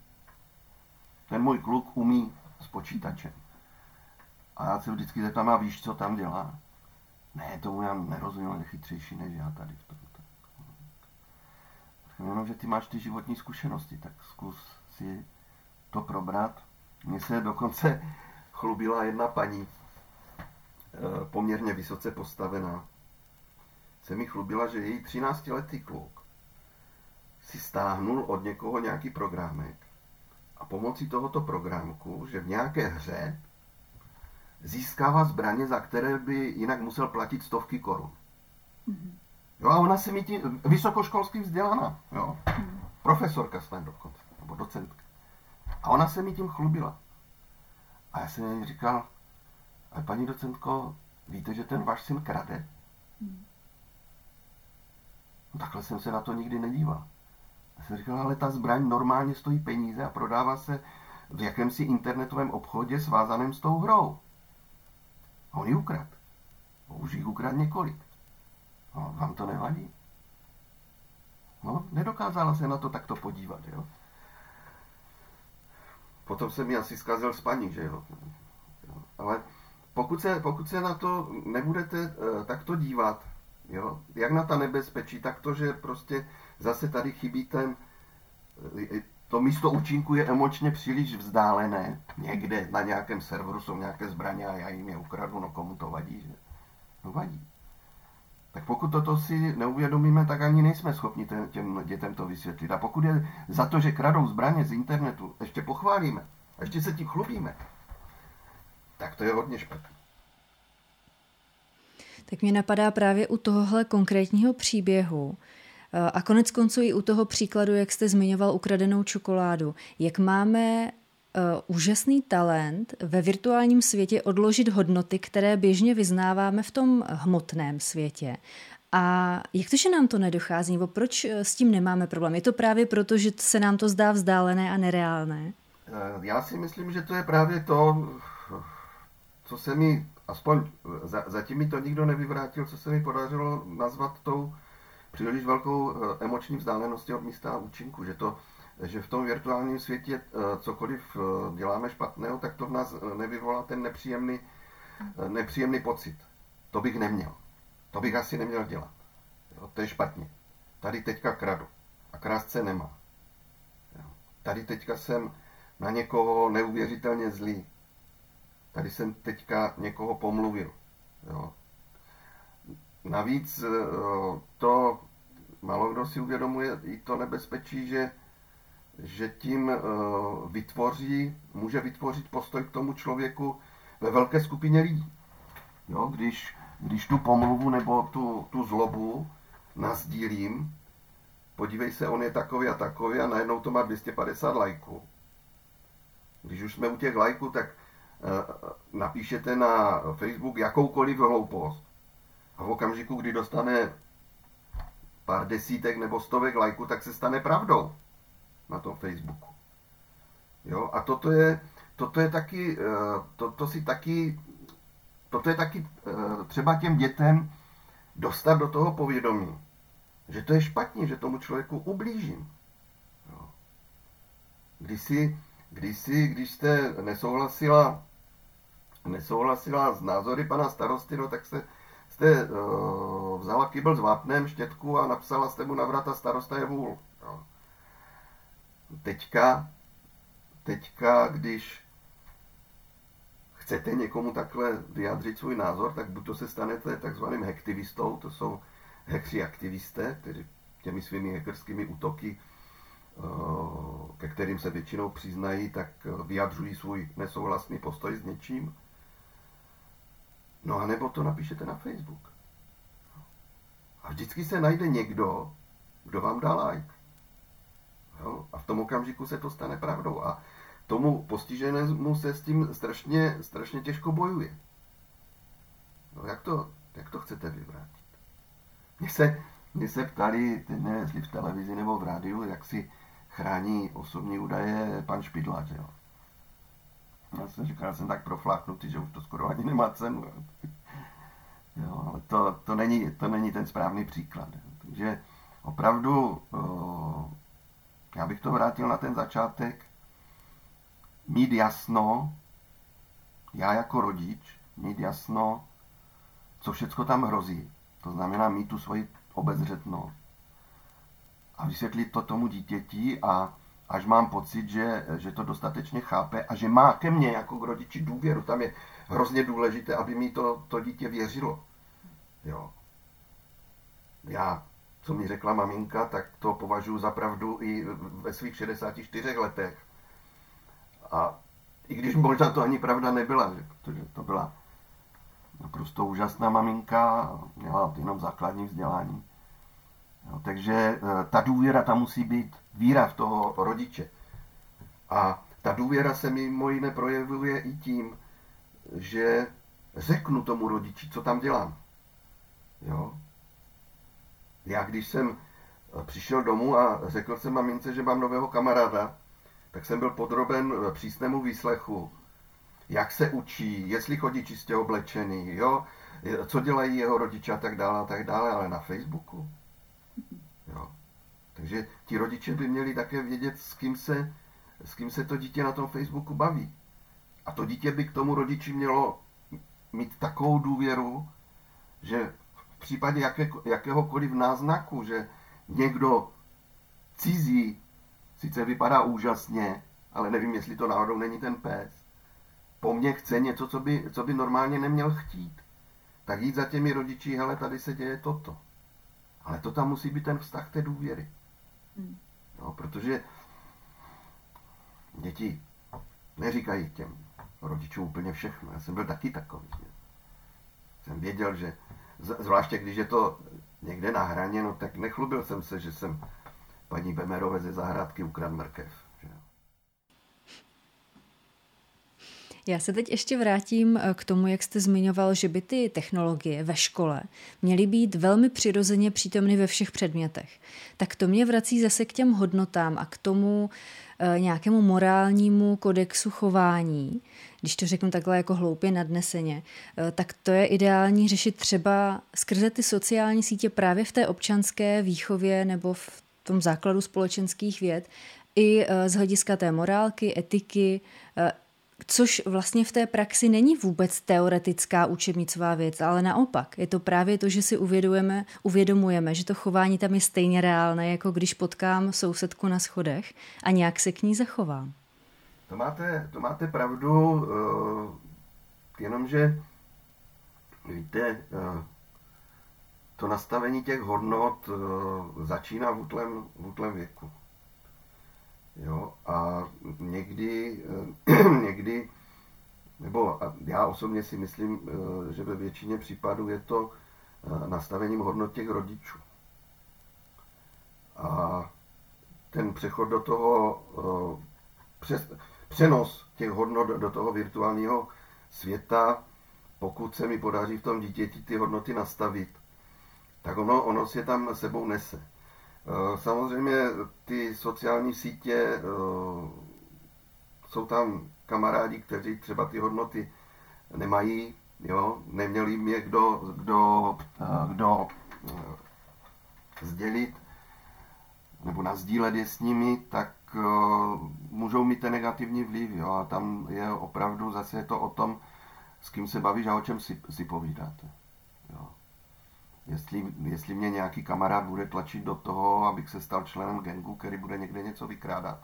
Ten můj kluk umí s počítačem. A já se vždycky zeptám, a víš, co tam dělá? Ne, tomu já nerozumím, on je chytřejší než já tady v tom. Jenom, že ty máš ty životní zkušenosti, tak zkus si to probrat. Mně se dokonce chlubila jedna paní, eh, poměrně vysoce postavená. Se mi chlubila, že její 13-letý kluk si stáhnul od někoho nějaký programek a pomocí tohoto programku, že v nějaké hře získává zbraně, za které by jinak musel platit stovky korun. Mm-hmm. Jo, a ona se mi tím, vysokoškolsky vzdělaná, jo, mm-hmm. profesorka snad dokonce, nebo docentka. A ona se mi tím chlubila. A já jsem jí říkal, ale paní docentko, víte, že ten váš syn krade? Mm. No, takhle jsem se na to nikdy nedíval. Já jsem říkal, ale ta zbraň normálně stojí peníze a prodává se v jakémsi internetovém obchodě svázaném s tou hrou. A on ji ukrad. Už jich ukrad několik. No, vám to nevadí? No, nedokázala se na to takto podívat, jo. Potom se mi asi zkazil spaní, že jo. Ale pokud se, pokud se na to nebudete uh, takto dívat, jo, jak na ta nebezpečí, tak to, že prostě zase tady chybí ten, eh, to místo účinku je emočně příliš vzdálené. Někde na nějakém serveru jsou nějaké zbraně a já jim je ukradu, no komu to vadí, že? No vadí. Tak pokud toto si neuvědomíme, tak ani nejsme schopni těm dětem to vysvětlit. A pokud je za to, že kradou zbraně z internetu, ještě pochválíme, ještě se tím chlubíme, tak to je hodně špatné. Tak mě napadá právě u tohohle konkrétního příběhu, a konec konců i u toho příkladu, jak jste zmiňoval ukradenou čokoládu, jak máme úžasný talent ve virtuálním světě odložit hodnoty, které běžně vyznáváme v tom hmotném světě. A jak to, že nám to nedochází, nebo proč eh, s tím nemáme problém? Je to právě proto, že se nám to zdá vzdálené a nereálné? Eh, já si myslím, že to je právě to, co se mi, aspoň zatím mi to nikdo nevyvrátil, co se mi podařilo nazvat tou příliš velkou emoční vzdáleností od místa a účinku, že to že v tom virtuálním světě eh, cokoliv eh, děláme špatného, tak to v nás eh, nevyvolá ten nepříjemný, nepříjemný pocit. To bych neměl. To bych asi neměl dělat. Jo, to je špatně. Tady teďka kradu. A krásce nemá. Jo. Tady teďka jsem na někoho neuvěřitelně zlý. Tady jsem teďka někoho pomluvil. Jo. Navíc to malo kdo si uvědomuje i to nebezpečí, že že tím eh, vytvoří, může vytvořit postoj k tomu člověku ve velké skupině lidí. Jo, když, když tu pomluvu nebo tu, tu zlobu nazdílím, podívej se, on je takový a takový a najednou to má 250 lajků. Když už jsme u těch lajků, tak uh, napíšete na Facebook jakoukoliv hloupost. A v okamžiku, kdy dostane pár desítek nebo stovek lajků, tak se stane pravdou na tom Facebooku. Jo, a toto je, toto je taky, eh, to, to si taky, toto je taky eh, třeba těm dětem dostat do toho povědomí, že to je špatně, že tomu člověku ublížím. Jo. Když, si, když, jste nesouhlasila, nesouhlasila s názory pana starosty, no, tak se, jste uh, vzala kybl s vápnem, štětku a napsala jste mu na vrata starosta je vůl. Teďka, teďka, když chcete někomu takhle vyjádřit svůj názor, tak buď to se stanete takzvaným hektivistou, to jsou hekři aktivisté, kteří těmi svými hackerskými útoky, eh, ke kterým se většinou přiznají, tak vyjadřují svůj nesouhlasný postoj s něčím. No a nebo to napíšete na Facebook. A vždycky se najde někdo, kdo vám dá like. Jo? A v tom okamžiku se to stane pravdou. A tomu postiženému se s tím strašně, strašně těžko bojuje. No jak to, jak to chcete vyvrátit? mě se, mě se ptali, teď nevím, jestli v televizi nebo v rádiu, jak si chrání osobní údaje pan Špidla, že jo. Já jsem říkal, já jsem tak profláknutý, že už to skoro ani nemá cenu. Jo, ale to, to, není, to není ten správný příklad. Takže opravdu, já bych to vrátil na ten začátek, mít jasno, já jako rodič, mít jasno, co všechno tam hrozí. To znamená mít tu svoji obezřetnost a vysvětlit to tomu dítěti a až mám pocit, že, že to dostatečně chápe a že má ke mně jako k rodiči důvěru. Tam je hrozně důležité, aby mi to, to dítě věřilo. Jo. Já, co mi řekla maminka, tak to považuji za pravdu i ve svých 64 letech. A i když možná to ani pravda nebyla, protože to byla naprosto úžasná maminka, měla jenom základní vzdělání. Jo, takže e, ta důvěra tam musí být víra v toho rodiče. A ta důvěra se mimo jiné projevuje i tím, že řeknu tomu rodiči, co tam dělám. Jo? Já když jsem e, přišel domů a řekl jsem mamince, že mám nového kamaráda, tak jsem byl podroben e, přísnému výslechu, jak se učí, jestli chodí čistě oblečený, jo? co dělají jeho rodiče a tak dále a tak dále, ale na Facebooku. Jo. Takže ti rodiče by měli také vědět, s kým, se, s kým se to dítě na tom Facebooku baví. A to dítě by k tomu rodiči mělo mít takovou důvěru, že případě jaké, jakéhokoliv náznaku, že někdo cizí sice vypadá úžasně, ale nevím, jestli to náhodou není ten pes, po mně chce něco, co by, co by normálně neměl chtít, tak jít za těmi rodiči, hele, tady se děje toto. Ale to tam musí být ten vztah té důvěry. Hmm. No, protože děti neříkají těm rodičům úplně všechno. Já jsem byl taky takový. Že? Jsem věděl, že zvláště když je to někde na hraně, no tak nechlubil jsem se, že jsem paní Bemerové ze zahrádky ukradl mrkev. Já se teď ještě vrátím eh, k tomu, jak jste zmiňoval, že by ty technologie ve škole měly být velmi přirozeně přítomny ve všech předmětech. Tak to mě vrací zase k těm hodnotám a k tomu e, nějakému morálnímu kodexu chování. Když to řeknu takhle jako hloupě nadneseně, e, tak to je ideální řešit třeba skrze ty sociální sítě právě v té občanské výchově nebo v tom základu společenských věd, i z hlediska té morálky, etiky, Což vlastně v té praxi není vůbec teoretická učebnicová věc, ale naopak. Je to právě to, že si uvědomujeme, uvědomujeme, že to chování tam je stejně reálné, jako když potkám sousedku na schodech a nějak se k ní zachovám. To máte, to máte pravdu, uh, jenomže víte, uh, to nastavení těch hodnot uh, začíná v útlém, v útlém věku. Jo, a někdy, eh, někdy, nebo já osobně si myslím, eh, že ve většině případů je to eh, nastavením hodnot těch rodičů. A ten přechod do toho, přes, přenos těch hodnot do toho virtuálního světa, pokud se mi podaří v tom dítěti ty hodnoty nastavit, tak ono, ono si je tam sebou nese. Eh, samozřejmě ty sociální sítě eh, jsou tam kamarádi, kteří třeba ty hodnoty nemají, jo, neměli jim je kdo, kdo, eh, kdo sdělit nebo nazdílet je s nimi, tak můžou mít ten negativní vliv. Jo, a tam je opravdu zase to o tom, s kým se bavíš a o čem si, si povídáte. Jo jestli, jestli mě nějaký kamarád bude tlačit do toho, abych se stal členem gengu, který bude někde něco vykrádat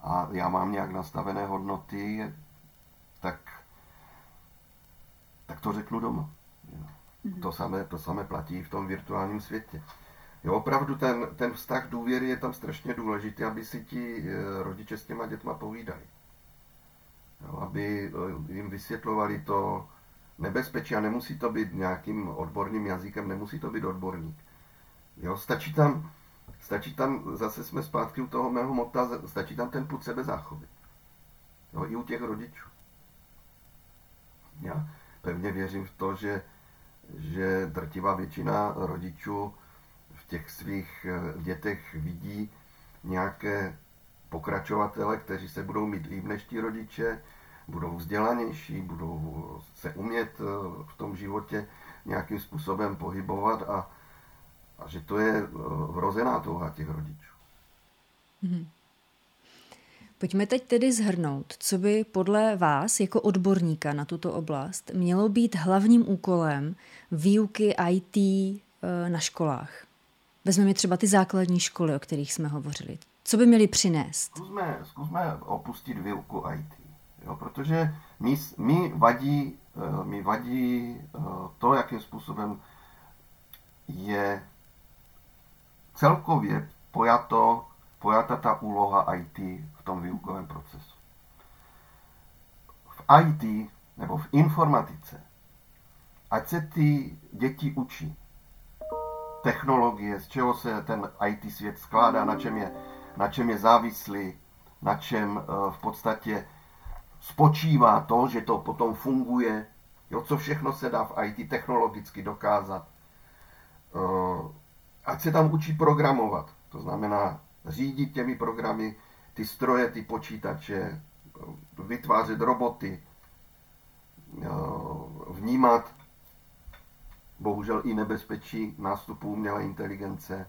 a já mám nějak nastavené hodnoty, tak, tak to řeknu doma. Mm-hmm. To, samé, to samé platí v tom virtuálním světě. Jo, opravdu ten, ten vztah důvěry je tam strašně důležitý, aby si ti eh, rodiče s těma dětma povídali. Jo, aby eh, jim vysvětlovali to, nebezpečí a nemusí to být nějakým odborným jazykem, nemusí to být odborník. Jo, stačí tam, stačí tam, zase jsme zpátky u toho mého mota, stačí tam ten put sebezáchovy. Jo, i u těch rodičů. Já pevně věřím v to, že, že drtivá většina rodičů těch svých eh, dětech vidí nějaké pokračovatele, kteří se budou mít líp než ti rodiče, budou vzdělanější, budou se umět eh, v tom životě nějakým způsobem pohybovat a, a že to je vrozená touha těch rodičů. Mm-hmm. Pojďme teď tedy zhrnout, co by podle vás jako odborníka na tuto oblast mělo být hlavním úkolem výuky IT eh, na školách. Vezmeme třeba ty základní školy, o kterých jsme hovořili. Co by měli přinést? Zkusme, zkusme opustit výuku IT, jo, protože mi, mi, vadí, eh, mi vadí eh, to, jakým způsobem je celkově pojato, pojata ta úloha IT v tom výukovém procesu. V IT nebo v informatice, ať se ty děti učí technologie, z čeho se ten IT svět skládá, na čem je, na čem je závislý, na čem eh, v podstatě spočívá to, že to potom funguje, jo, co všechno se dá v IT technologicky dokázat. Eh, ať se tam učí programovat, to znamená řídit těmi programy ty stroje, ty počítače, vytvářet roboty, eh, vnímat bohužel i nebezpečí nástupu umělé inteligence.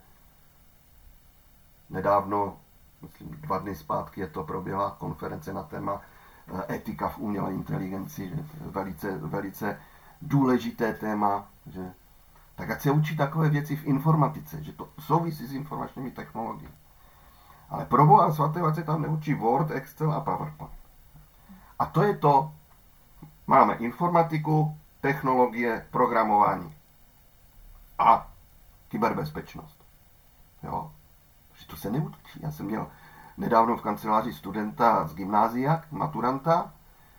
Nedávno, myslím dva dny zpátky, je to proběhla konference na téma eh, etika v umělé inteligenci, že velice, velice důležité téma, že tak ať se učí takové věci v informatice, že to souvisí s informačními technologiemi. Ale pro boha svatého, se tam neučí Word, Excel a PowerPoint. A to je to, máme informatiku, technologie, programování a kyberbezpečnost. Jo? Že to se neučí. Já jsem měl nedávno v kanceláři studenta z gymnázia, maturanta,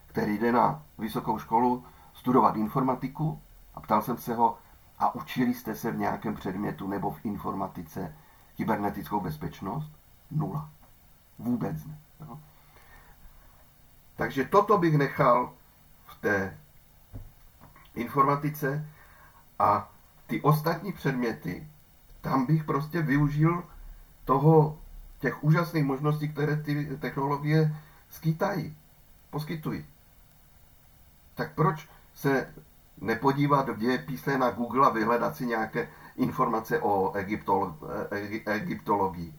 který jde na vysokou školu studovat informatiku a ptal jsem se ho, a učili jste se v nějakém předmětu nebo v informatice kybernetickou bezpečnost? Nula. Vůbec ne. Jo? Takže toto bych nechal v té informatice a ty ostatní předměty, tam bych prostě využil toho, těch úžasných možností, které ty technologie skýtají, poskytují. Tak proč se nepodívat v dějepise na Google a vyhledat si nějaké informace o egyptolo- egyptologii?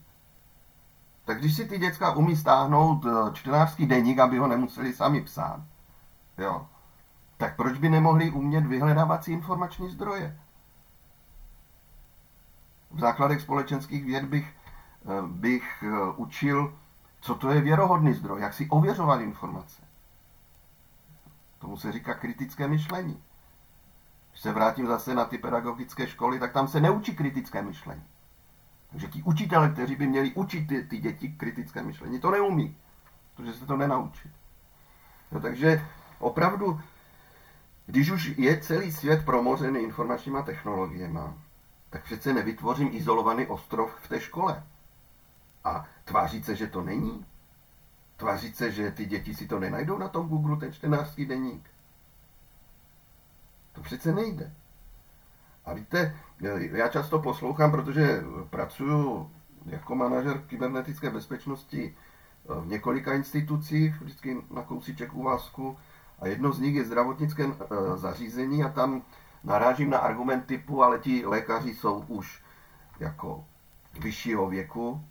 Tak když si ty děcka umí stáhnout eh, čtenářský deník, aby ho nemuseli sami psát, jo, tak proč by nemohli umět vyhledávací informační zdroje? V základech společenských věd bych, eh, bych eh, učil, co to je věrohodný zdroj, jak si ověřovat informace. Tomu se říká kritické myšlení. Když se vrátím zase na ty pedagogické školy, tak tam se neučí kritické myšlení. Takže ti učitele, kteří by měli učit ty, ty děti kritické myšlení, to neumí, protože se to nenaučí. No, takže opravdu, když už je celý svět promořený informačníma technologiemi, tak přece nevytvořím izolovaný ostrov v té škole. A tvářit se, že to není. Tvářit se, že ty děti si to nenajdou na tom Google, ten čtenářský deník. To přece nejde. A víte, já často poslouchám, protože pracuji jako manažer kybernetické bezpečnosti v několika institucích, vždycky na kousíček úvazku, a jedno z nich je zdravotnické eh, zařízení a tam narážím na argument typu, ale ti lékaři jsou už jako vyššího věku.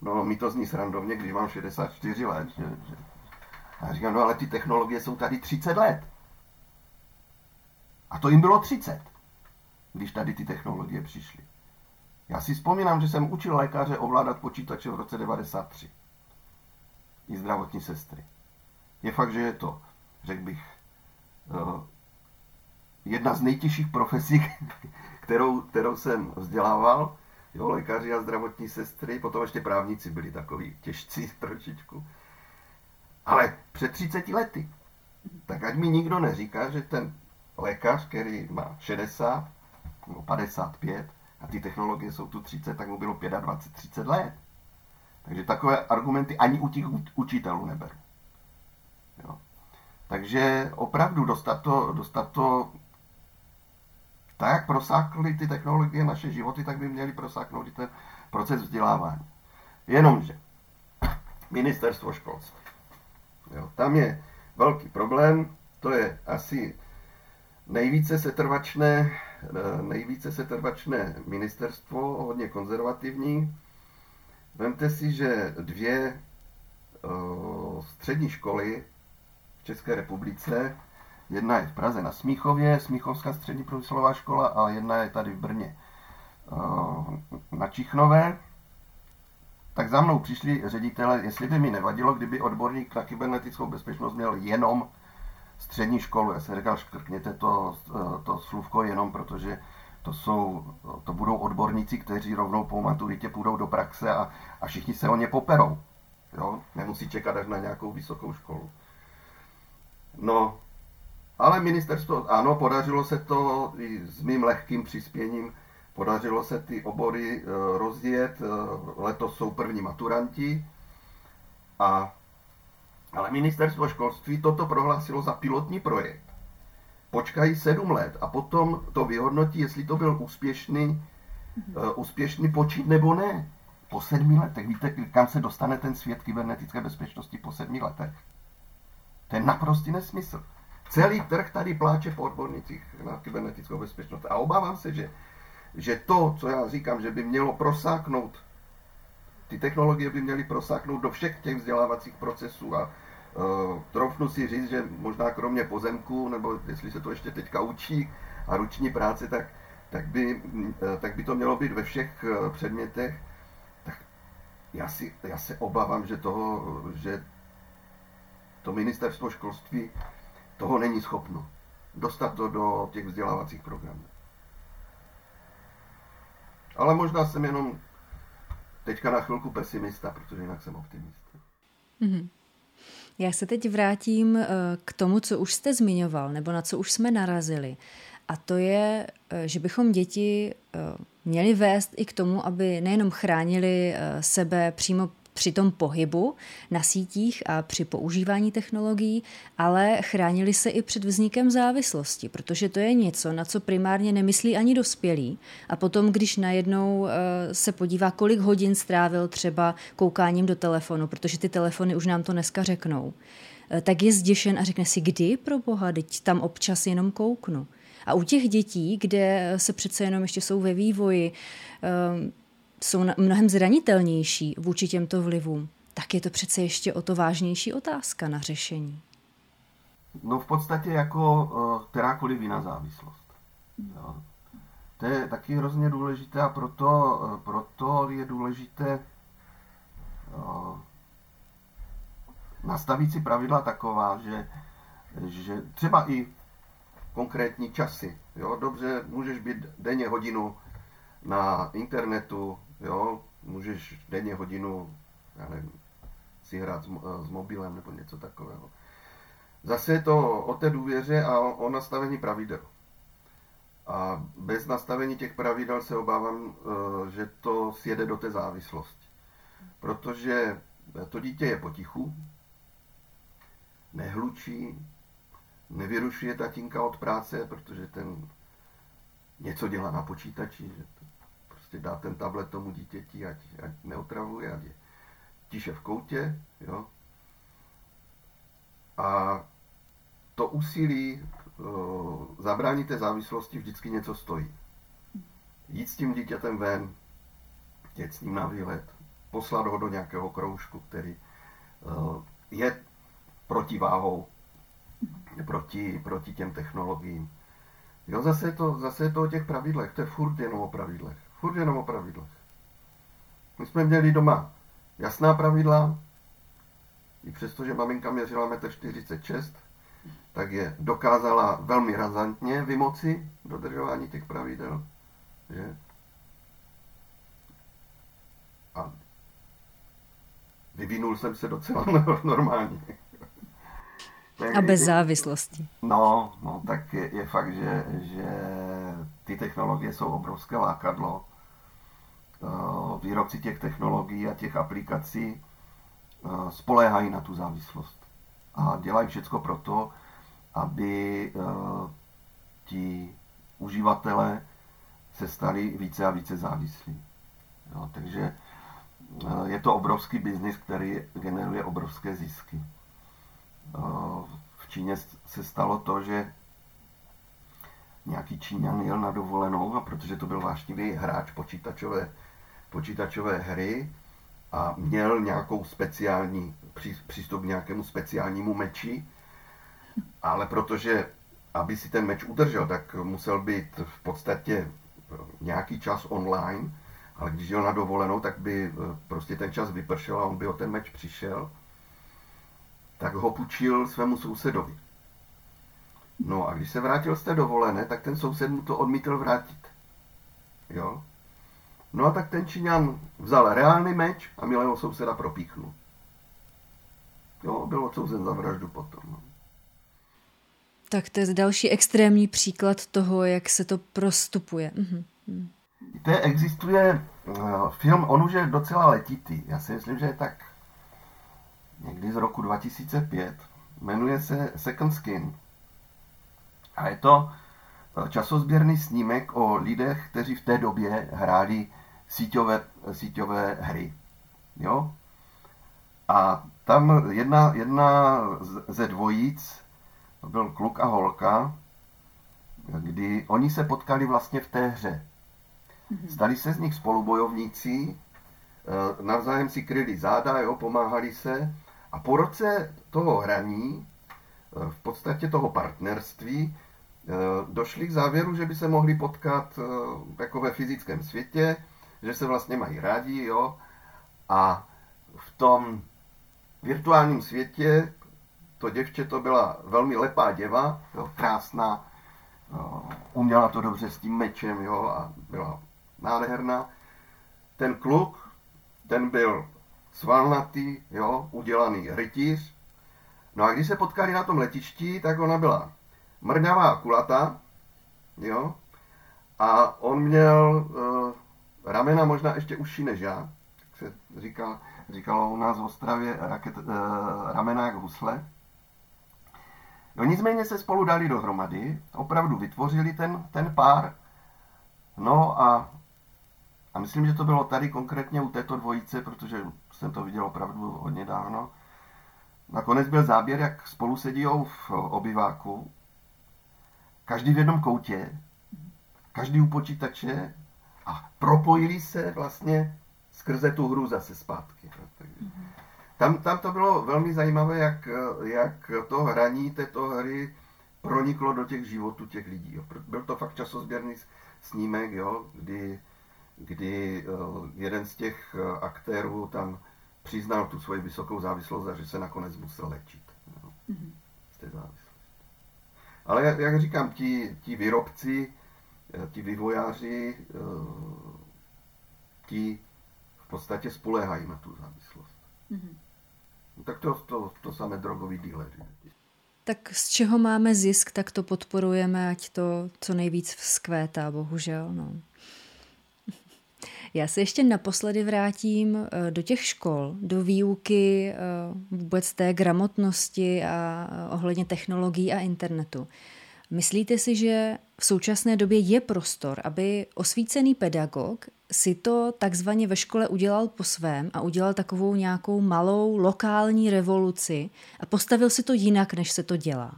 No, mi to zní srandovně, když mám 64 let. Že, že. A říkám, no ale ty technologie jsou tady 30 let. A to jim bylo 30, když tady ty technologie přišly. Já si vzpomínám, že jsem učil lékaře ovládat počítače v roce 93. I zdravotní sestry. Je fakt, že je to, řekl bych, eh, jedna z nejtěžších profesí, kterou, kterou jsem vzdělával. Jo, lékaři a zdravotní sestry, potom ještě právníci byli takový těžcí trošičku. Ale před 30 lety. Tak ať mi nikdo neříká, že ten lékař, který má 60 nebo 55 a ty technologie jsou tu 30, tak mu bylo 25, 30 let. Takže takové argumenty ani u těch učitelů neberu. Jo. Takže opravdu dostat to, dostat to tak jak prosákly ty technologie naše životy, tak by měly prosáknout i ten proces vzdělávání. Jenomže ministerstvo školství. Jo, tam je velký problém, to je asi nejvíce setrvačné, eh, nejvíce setrvačné ministerstvo, hodně konzervativní. Vemte si, že dvě uh, střední školy v České republice, jedna je v Praze na Smíchově, Smíchovská střední průmyslová škola, a jedna je tady v Brně uh, na Čichnové, tak za mnou přišli ředitele, jestli by mi nevadilo, kdyby odborník na kybernetickou bezpečnost měl jenom střední školu. Já jsem říkal, škrkněte to, to slůvko jenom, protože to, jsou, to budou odborníci, kteří rovnou po maturitě půjdou do praxe a, a všichni se o ně poperou. Jo? Nemusí čekat až na nějakou vysokou školu. No, ale ministerstvo, ano, podařilo se to i s mým lehkým přispěním Podařilo se ty obory eh, rozjet, eh, letos jsou první maturanti, a, ale ministerstvo školství toto prohlásilo za pilotní projekt. Počkají sedm let a potom to vyhodnotí, jestli to byl úspěšný, mm-hmm. úspěšný počít nebo ne. Po sedmi letech. Víte, kam se dostane ten svět kybernetické bezpečnosti po sedmi letech? To je naprostý nesmysl. Celý trh tady pláče po odbornicích na kybernetickou bezpečnost. A obávám se, že že to, co já říkám, že by mělo prosáknout, ty technologie by měly prosáknout do všech těch vzdělávacích procesů a uh, troufnu si říct, že možná kromě pozemku, nebo jestli se to ještě teďka učí a ruční práce, tak, tak, by, uh, tak by to mělo být ve všech uh, předmětech, tak já, si, já se obávám, že, toho, že to ministerstvo školství toho není schopno dostat to do těch vzdělávacích programů. Ale možná jsem jenom teďka na chvilku pesimista, protože jinak jsem optimista. Mm-hmm. Já se teď vrátím eh, k tomu, co už jste zmiňoval, nebo na co už jsme narazili. A to je, eh, že bychom děti eh, měli vést i k tomu, aby nejenom chránili sebe přímo při tom pohybu na sítích a při používání technologií, ale chránili se i před vznikem závislosti, protože to je něco, na co primárně nemyslí ani dospělí. A potom, když najednou eh, se podívá, kolik hodin strávil třeba koukáním do telefonu, protože ty telefony už nám to dneska řeknou, eh, tak je zděšen a řekne si, kdy pro boha, teď tam občas jenom kouknu. A u těch dětí, kde se přece jenom ještě jsou ve vývoji, eh, jsou mnohem zranitelnější vůči těmto vlivům, tak je to přece ještě o to vážnější otázka na řešení. No v podstatě jako uh, kterákoliv jiná závislost. Jo. To je taky hrozně důležité a proto, uh, proto je důležité uh, nastavit si pravidla taková, že, že třeba i konkrétní časy. Jo? Dobře, můžeš být denně hodinu na internetu, Jo, můžeš denně hodinu, já nevím, si hrát s, s mobilem nebo něco takového. Zase je to o té důvěře a o, o nastavení pravidel. A bez nastavení těch pravidel se obávám, eh, že to sjede do té závislosti. Protože to dítě je potichu, nehlučí, nevyrušuje tatínka od práce, protože ten něco dělá na počítači, že prostě dá ten tablet tomu dítěti, ať, ať neotravuje, ať je tiše v koutě, jo. A to úsilí o, zabránit té závislosti vždycky něco stojí. Jít s tím dítětem ven, jít s ním na výlet, poslat ho do nějakého kroužku, který o, je protiváhou proti, proti těm technologiím. Jo, zase je, to, zase je to o těch pravidlech, to je furt jenom o pravidlech. Furt jenom o pravidlech. My jsme měli doma jasná pravidla, i přesto, že maminka měřila 1,46 m, tak je dokázala velmi razantně vymoci dodržování těch pravidel. Že? A vyvinul jsem se docela normálně. A bez závislosti. No, no tak je, je fakt, že, že ty technologie jsou obrovské lákadlo. Eh, výrobci těch technologií a těch aplikací eh, spoléhají na tu závislost. A dělají všechno proto, aby eh, ti uživatelé se stali více a více závislí. Jo, takže je to obrovský biznis, který generuje obrovské zisky. V Číně se stalo to, že nějaký Číňan jel na dovolenou, a protože to byl vášnivý hráč počítačové, počítačové hry a měl nějakou speciální přístup k nějakému speciálnímu meči, ale protože, aby si ten meč udržel, tak musel být v podstatě nějaký čas online, ale když jel na dovolenou, tak by eh, prostě ten čas vypršel a on by o ten meč přišel, tak ho půjčil svému sousedovi. No a když se vrátil z té dovolené, tak ten soused mu to odmítl vrátit. Jo? No a tak ten Číňan vzal reálný meč a milého souseda propíchnul. Jo, byl odsouzen za vraždu potom. No. Tak to je další extrémní příklad toho, jak se to prostupuje. Mhm. Víte, existuje uh, film, on už je docela letitý. Já si myslím, že je tak někdy z roku 2005. Jmenuje se Second Skin. A je to eh, časozběrný snímek o lidech, kteří v té době hráli síťové, síťové hry. Jo? A tam jedna, jedna ze dvojic, byl kluk a holka, kdy oni se potkali vlastně v té hře. Mhm. Stali se z nich spolubojovníci, eh, navzájem si kryli záda, jo, pomáhali se a po roce toho hraní, eh, v podstatě toho partnerství, došli k závěru, že by se mohli potkat jako ve fyzickém světě, že se vlastně mají rádi, jo, a v tom virtuálním světě to děvče to byla velmi lepá děva, jo, krásná, jo, uměla to dobře s tím mečem, jo, a byla nádherná. Ten kluk, ten byl svalnatý, jo, udělaný rytíř. No a když se potkali na tom letišti, tak ona byla mrňavá a kulatá, jo, a on měl uh, ramena možná ještě užší než já, jak se říkal, říkalo u nás v Ostravě raket, uh, ramena jak husle. No nicméně se spolu dali dohromady, opravdu vytvořili ten, ten pár, no a a myslím, že to bylo tady konkrétně u této dvojice, protože jsem to viděl opravdu hodně dávno. Nakonec byl záběr, jak spolu sedí v obyváku, každý v jednom koutě, každý u počítače a propojili se vlastně skrze tu hru zase zpátky. Tam, tam to bylo velmi zajímavé, jak, jak to hraní této hry proniklo do těch životů těch lidí. Byl to fakt časozběrný snímek, jo, kdy kdy eh, jeden z těch eh, aktérů tam přiznal tu svoji vysokou závislost a že se nakonec musel léčit no, mm-hmm. z té závislosti. Ale jak, jak říkám, ti, ti výrobci, eh, ti vývojáři, ti v podstatě spolehají na tu závislost. Mm-hmm. No, tak to, to, to samé drogový díleři. Tak z čeho máme zisk, tak to podporujeme, ať to co nejvíc vzkvétá, bohužel. No. Já se ještě naposledy vrátím eh, do těch škol, do výuky eh, vůbec té gramotnosti a eh, ohledně technologií a internetu. Myslíte si, že v současné době je prostor, aby osvícený pedagog si to takzvaně ve škole udělal po svém a udělal takovou nějakou malou lokální revoluci a postavil si to jinak, než se to dělá?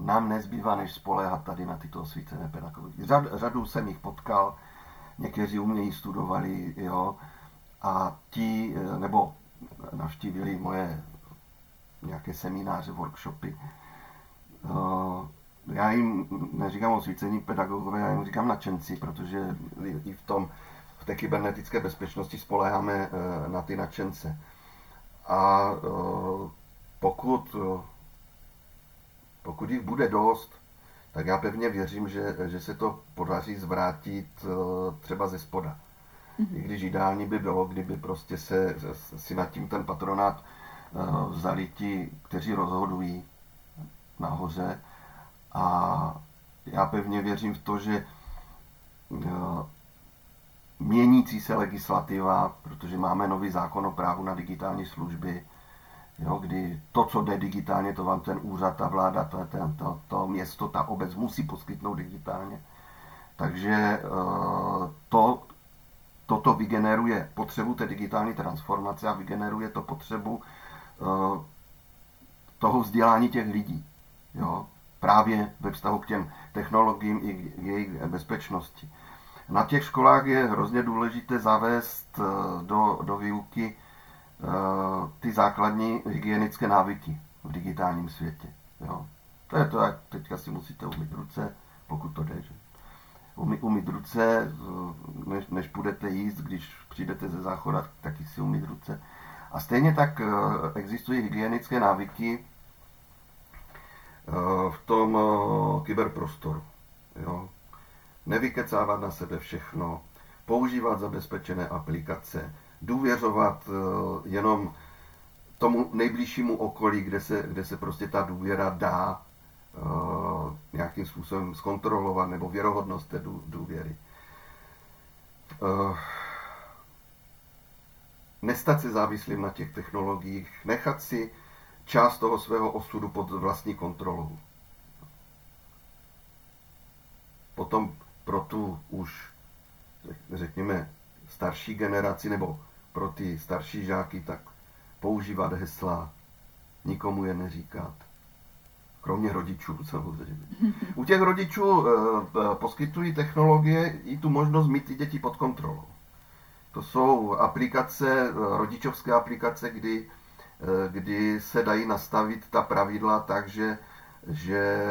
Nám nezbývá, než spoléhat tady na tyto osvícené pedagogy. Řad, řadu jsem jich potkal, někteří u mě studovali, jo, a ti, eh, nebo navštívili moje nějaké semináře, workshopy. Eh, já jim neříkám osvícení pedagogové, já jim říkám nadšenci, protože i v tom, v té kybernetické bezpečnosti spoléháme eh, na ty nadšence. A pokud, pokud jich bude dost, tak já pevně věřím, že, že se to podaří zvrátit eh, třeba ze spoda. Mm-hmm. I když ideální by bylo, kdyby prostě se si nad tím ten patronát eh, vzali ti, kteří rozhodují nahoře. A já pevně věřím v to, že eh, měnící se legislativa, protože máme nový zákon o právu na digitální služby, Jo, kdy to, co jde digitálně, to vám ten úřad, ta vláda, to, to, to, to město, ta obec musí poskytnout digitálně. Takže eh, to, toto vygeneruje potřebu té digitální transformace a vygeneruje to potřebu eh, toho vzdělání těch lidí. Jo? Právě ve vztahu k těm technologiím i k jejich bezpečnosti. Na těch školách je hrozně důležité zavést eh, do, do výuky ty základní hygienické návyky v digitálním světě. Jo? To je to, jak teďka si musíte umít ruce, pokud to jde. Že? umí, umít ruce, než, než půjdete jíst, když přijdete ze záchoda, taky si umít ruce. A stejně tak eh, existují hygienické návyky eh, v tom eh, kyberprostoru. Jo? Nevykecávat na sebe všechno, používat zabezpečené aplikace, důvěřovat jenom tomu nejbližšímu okolí, kde se, kde se prostě ta důvěra dá uh, nějakým způsobem zkontrolovat nebo věrohodnost té důvěry. Uh, nestat se závislým na těch technologiích, nechat si část toho svého osudu pod vlastní kontrolou. Potom pro tu už, řekněme, starší generaci nebo pro ty starší žáky, tak používat hesla, nikomu je neříkat, Kromě rodičů samozřejmě. U těch rodičů e, poskytují technologie i tu možnost mít ty děti pod kontrolou. To jsou aplikace, rodičovské aplikace, kdy, kdy se dají nastavit ta pravidla tak, že, že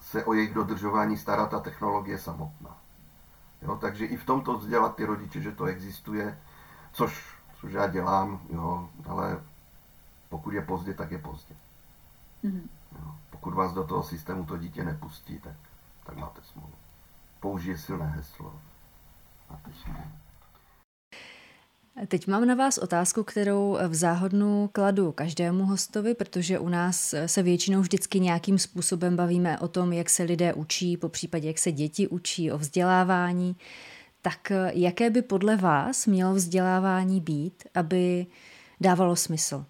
se o jejich dodržování stará ta technologie samotná. Jo, takže i v tomto vzdělat ty rodiče, že to existuje, což, což já dělám, jo, ale pokud je pozdě, tak je pozdě. Mm-hmm. Jo. Pokud vás do toho systému to dítě nepustí, tak, tak máte smůlu. Použije silné heslo. Máte smůlu. Teď mám na vás otázku, kterou v záhodnu kladu každému hostovi, protože u nás se většinou vždycky nějakým způsobem bavíme o tom, jak se lidé učí, po případě jak se děti učí, o vzdělávání. Tak jaké by podle vás mělo vzdělávání být, aby dávalo smysl?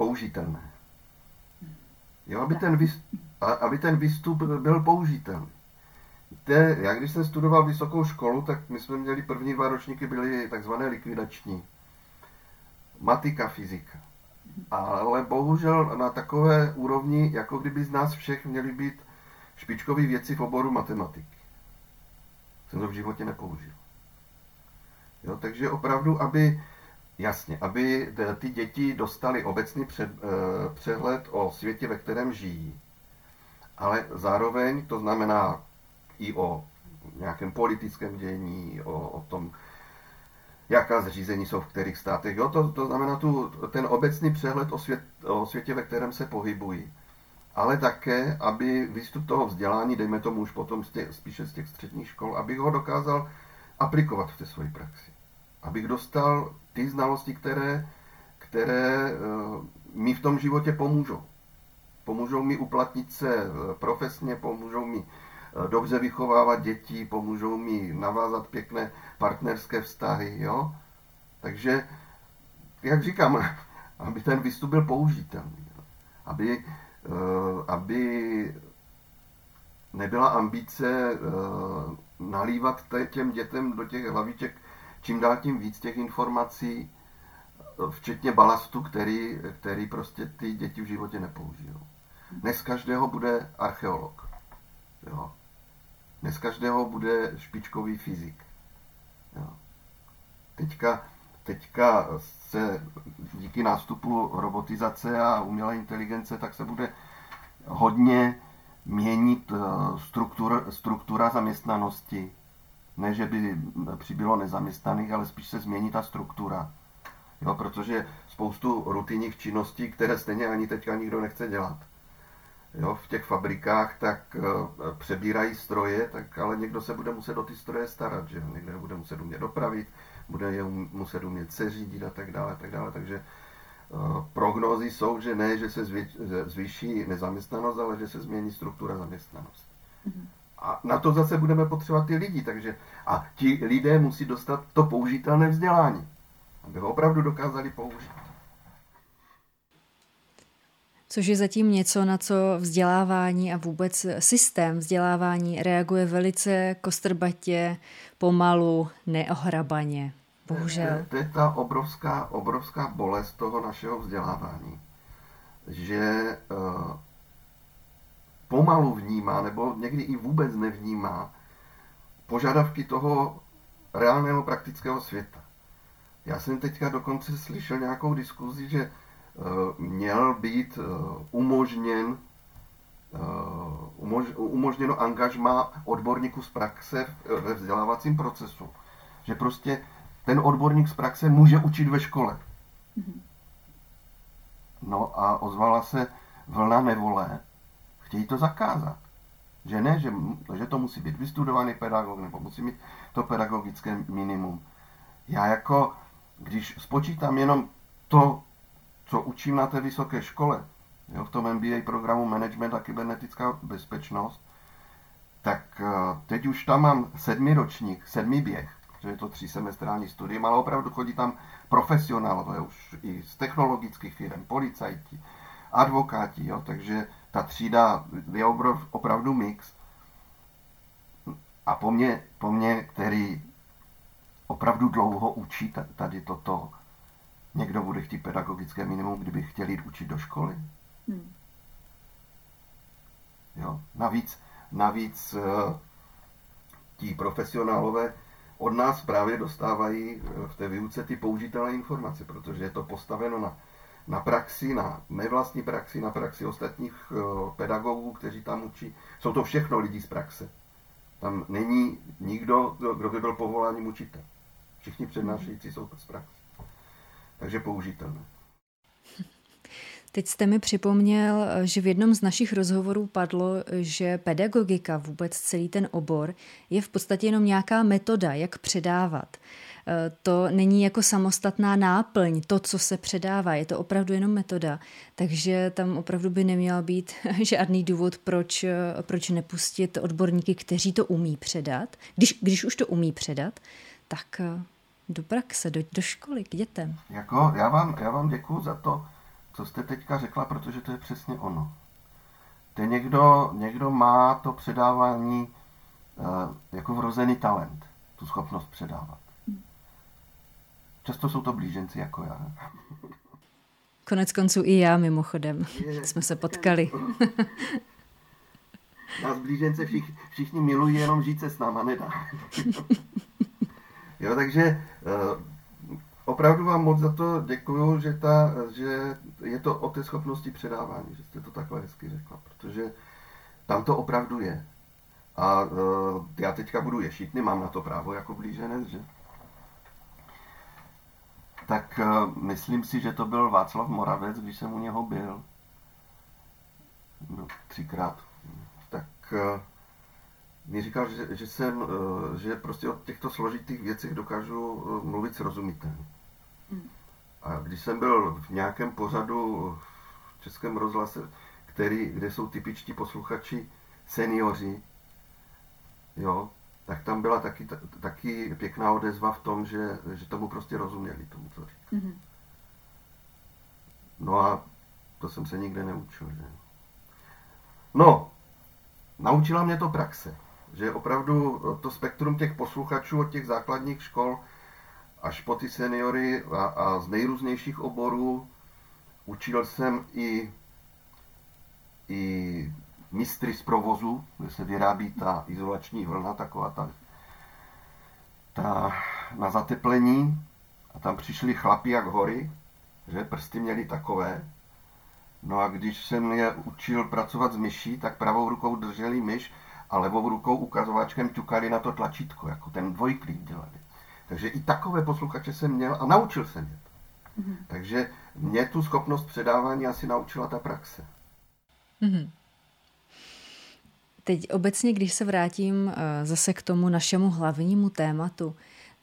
použitelné. Jo, aby, ten výstup, aby ten výstup byl použitelný. Víte, já když jsem studoval vysokou školu, tak my jsme měli první dva ročníky, byly takzvané likvidační. Matika, fyzika. Ale bohužel na takové úrovni, jako kdyby z nás všech měli být špičkoví věci v oboru matematiky. Jsem to v životě nepoužil. Jo, takže opravdu, aby Jasně, aby ty děti dostali obecný eh, přehled o světě, ve kterém žijí, ale zároveň to znamená i o nějakém politickém dění, o, o tom, jaká zřízení jsou v kterých státech. Jo, to, to znamená tu, ten obecný přehled o, svět, o světě, ve kterém se pohybují. Ale také, aby výstup toho vzdělání, dejme tomu už potom z těch, spíše z těch středních škol, abych ho dokázal aplikovat v té své praxi. Abych dostal ty znalosti, které, které eh, mi v tom životě pomůžou. Pomůžou mi uplatnit se eh, profesně, pomůžou mi eh, dobře vychovávat děti, pomůžou mi navázat pěkné partnerské vztahy. Jo? Takže, jak říkám, aby ten výstup byl použitelný. Aby, aby nebyla ambice nalívat těm dětem do těch hlaviček čím dál tím víc těch informací, včetně balastu, který, který prostě ty děti v životě nepoužijou. Dnes každého bude archeolog. Jo. Dnes každého bude špičkový fyzik. Jo. Teďka, teďka se díky nástupu robotizace a umělé inteligence, tak se bude hodně měnit eh, struktura, struktura zaměstnanosti ne, že by přibylo nezaměstnaných, ale spíš se změní ta struktura. Jo, protože spoustu rutinních činností, které stejně ani teďka nikdo nechce dělat. Jo, v těch fabrikách tak e, přebírají stroje, tak ale někdo se bude muset o ty stroje starat, že někdo bude muset umět dopravit, bude je um, muset umět seřídit a tak dále, tak dále. Takže e, prognózy jsou, že ne, že se zvýší nezaměstnanost, ale že se změní struktura zaměstnanosti. Mm-hmm. A na to zase budeme potřebovat ty lidi. Takže, a ti lidé musí dostat to použitelné vzdělání. aby ho opravdu dokázali použít. Což je zatím něco, na co vzdělávání a vůbec systém vzdělávání reaguje velice kostrbatě, pomalu, neohrabaně. Bohužel. To, je ta obrovská, obrovská bolest toho našeho vzdělávání, že uh, pomalu vnímá, nebo někdy i vůbec nevnímá požadavky toho reálného praktického světa. Já jsem teďka dokonce slyšel nějakou diskuzi, že eh, měl být eh, umožněn eh, umožněno angažma odborníků z praxe ve vzdělávacím procesu. Že prostě ten odborník z praxe může učit ve škole. No a ozvala se vlna nevole, chtějí to zakázat. Že ne, že, že to musí být vystudovaný pedagog, nebo musí mít to pedagogické minimum. Já jako, když spočítám jenom to, co učím na té vysoké škole, jo, v tom MBA programu Management a kybernetická bezpečnost, tak eh, teď už tam mám sedmi ročník, sedmi běh, že je to tři semestrální studium, ale opravdu chodí tam profesionálové už i z technologických firm, policajti, advokáti, jo, takže ta třída je opravdu mix. A po mně, po mně, který opravdu dlouho učí tady toto, někdo bude chtít pedagogické minimum, kdyby chtěl jít učit do školy. Hmm. Jo. Navíc, navíc uh, ti profesionálové od nás právě dostávají eh, v té výuce ty použitelné informace, protože je to postaveno na na praxi, na mé vlastní praxi, na praxi ostatních uh, pedagogů, kteří tam učí. Jsou to všechno lidi z praxe. Tam není nikdo, kdo by byl povoláním učitel. Všichni přednášející jsou z praxe. Takže použitelné. Teď jste mi připomněl, že v jednom z našich rozhovorů padlo, že pedagogika, vůbec celý ten obor, je v podstatě jenom nějaká metoda, jak předávat. Eh, to není jako samostatná náplň, to, co se předává, je to opravdu jenom metoda. Takže tam opravdu by neměl být žádný důvod, proč, eh, proč nepustit odborníky, kteří to umí předat. Když, když už to umí předat, tak eh, do praxe, do, do školy, k dětem. Jako, já vám, já vám děkuju za to, co jste teďka řekla, protože to je přesně ono. Te někdo, někdo má to předávání uh, jako vrozený talent, tu schopnost předávat. Často jsou to blíženci jako já. Konec konců i já mimochodem. Je, Jsme se potkali. Nás blížence všich, všichni milují, jenom žít se s náma nedá. jo, takže uh, opravdu vám moc za to děkuju, že, ta, že je to o té schopnosti předávání, že jste to takhle hezky řekla, protože tam to opravdu je. A uh, já teďka budu ješitný, mám na to právo jako blíženec, že? tak eh, myslím si, že to byl Václav Moravec, když jsem u něho byl. Byl třikrát. Tak eh, mi říkal, že, že, jsem, že prostě o těchto složitých věcech dokážu mluvit srozumitelně. A když jsem byl v nějakém pořadu v Českém rozhlase, který, kde jsou typičtí posluchači seniori, jo, tak tam byla taky, taky pěkná odezva v tom, že, že tomu prostě rozuměli, tomu, co říká. Mm-hmm. No a to jsem se nikde neučil. Že? No, naučila mě to praxe, že opravdu to spektrum těch posluchačů od těch základních škol až po ty seniory a, a z nejrůznějších oborů učil jsem i, i mistry z provozu, kde se vyrábí ta izolační vlna, taková ta, ta na zateplení. A tam přišli chlapi jak hory, že prsty měli takové. No a když jsem je učil pracovat s myší, tak pravou rukou drželi myš a levou rukou ukazováčkem ťukali na to tlačítko, jako ten dvojklík dělali. Takže i takové posluchače jsem měl a naučil jsem je to. Mm-hmm. Takže mě tu schopnost předávání asi naučila ta praxe. Mm-hmm. Teď obecně, když se vrátím eh, zase k tomu našemu hlavnímu tématu,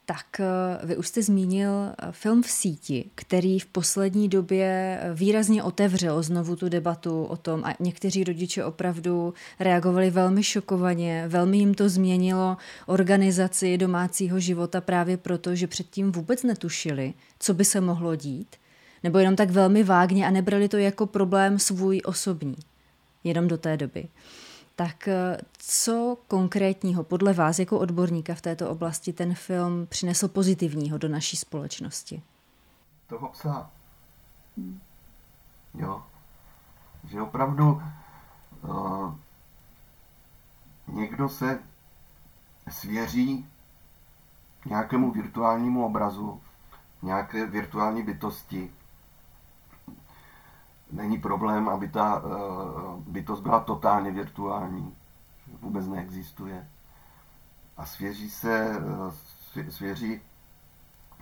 tak eh, vy už jste zmínil eh, film v síti, který v poslední době eh, výrazně otevřel znovu tu debatu o tom a někteří rodiče opravdu reagovali velmi šokovaně, velmi jim to změnilo organizaci domácího života právě proto, že předtím vůbec netušili, co by se mohlo dít, nebo jenom tak velmi vágně a nebrali to jako problém svůj osobní, jenom do té doby. Tak eh, co konkrétního podle vás jako odborníka v této oblasti ten film přinesl pozitivního do naší společnosti? Toho psa. Jo. Že opravdu uh, někdo se svěří nějakému virtuálnímu obrazu, nějaké virtuální bytosti, není problém, aby ta uh, bytost byla totálně virtuální, vůbec neexistuje. A svěří se, uh, svěří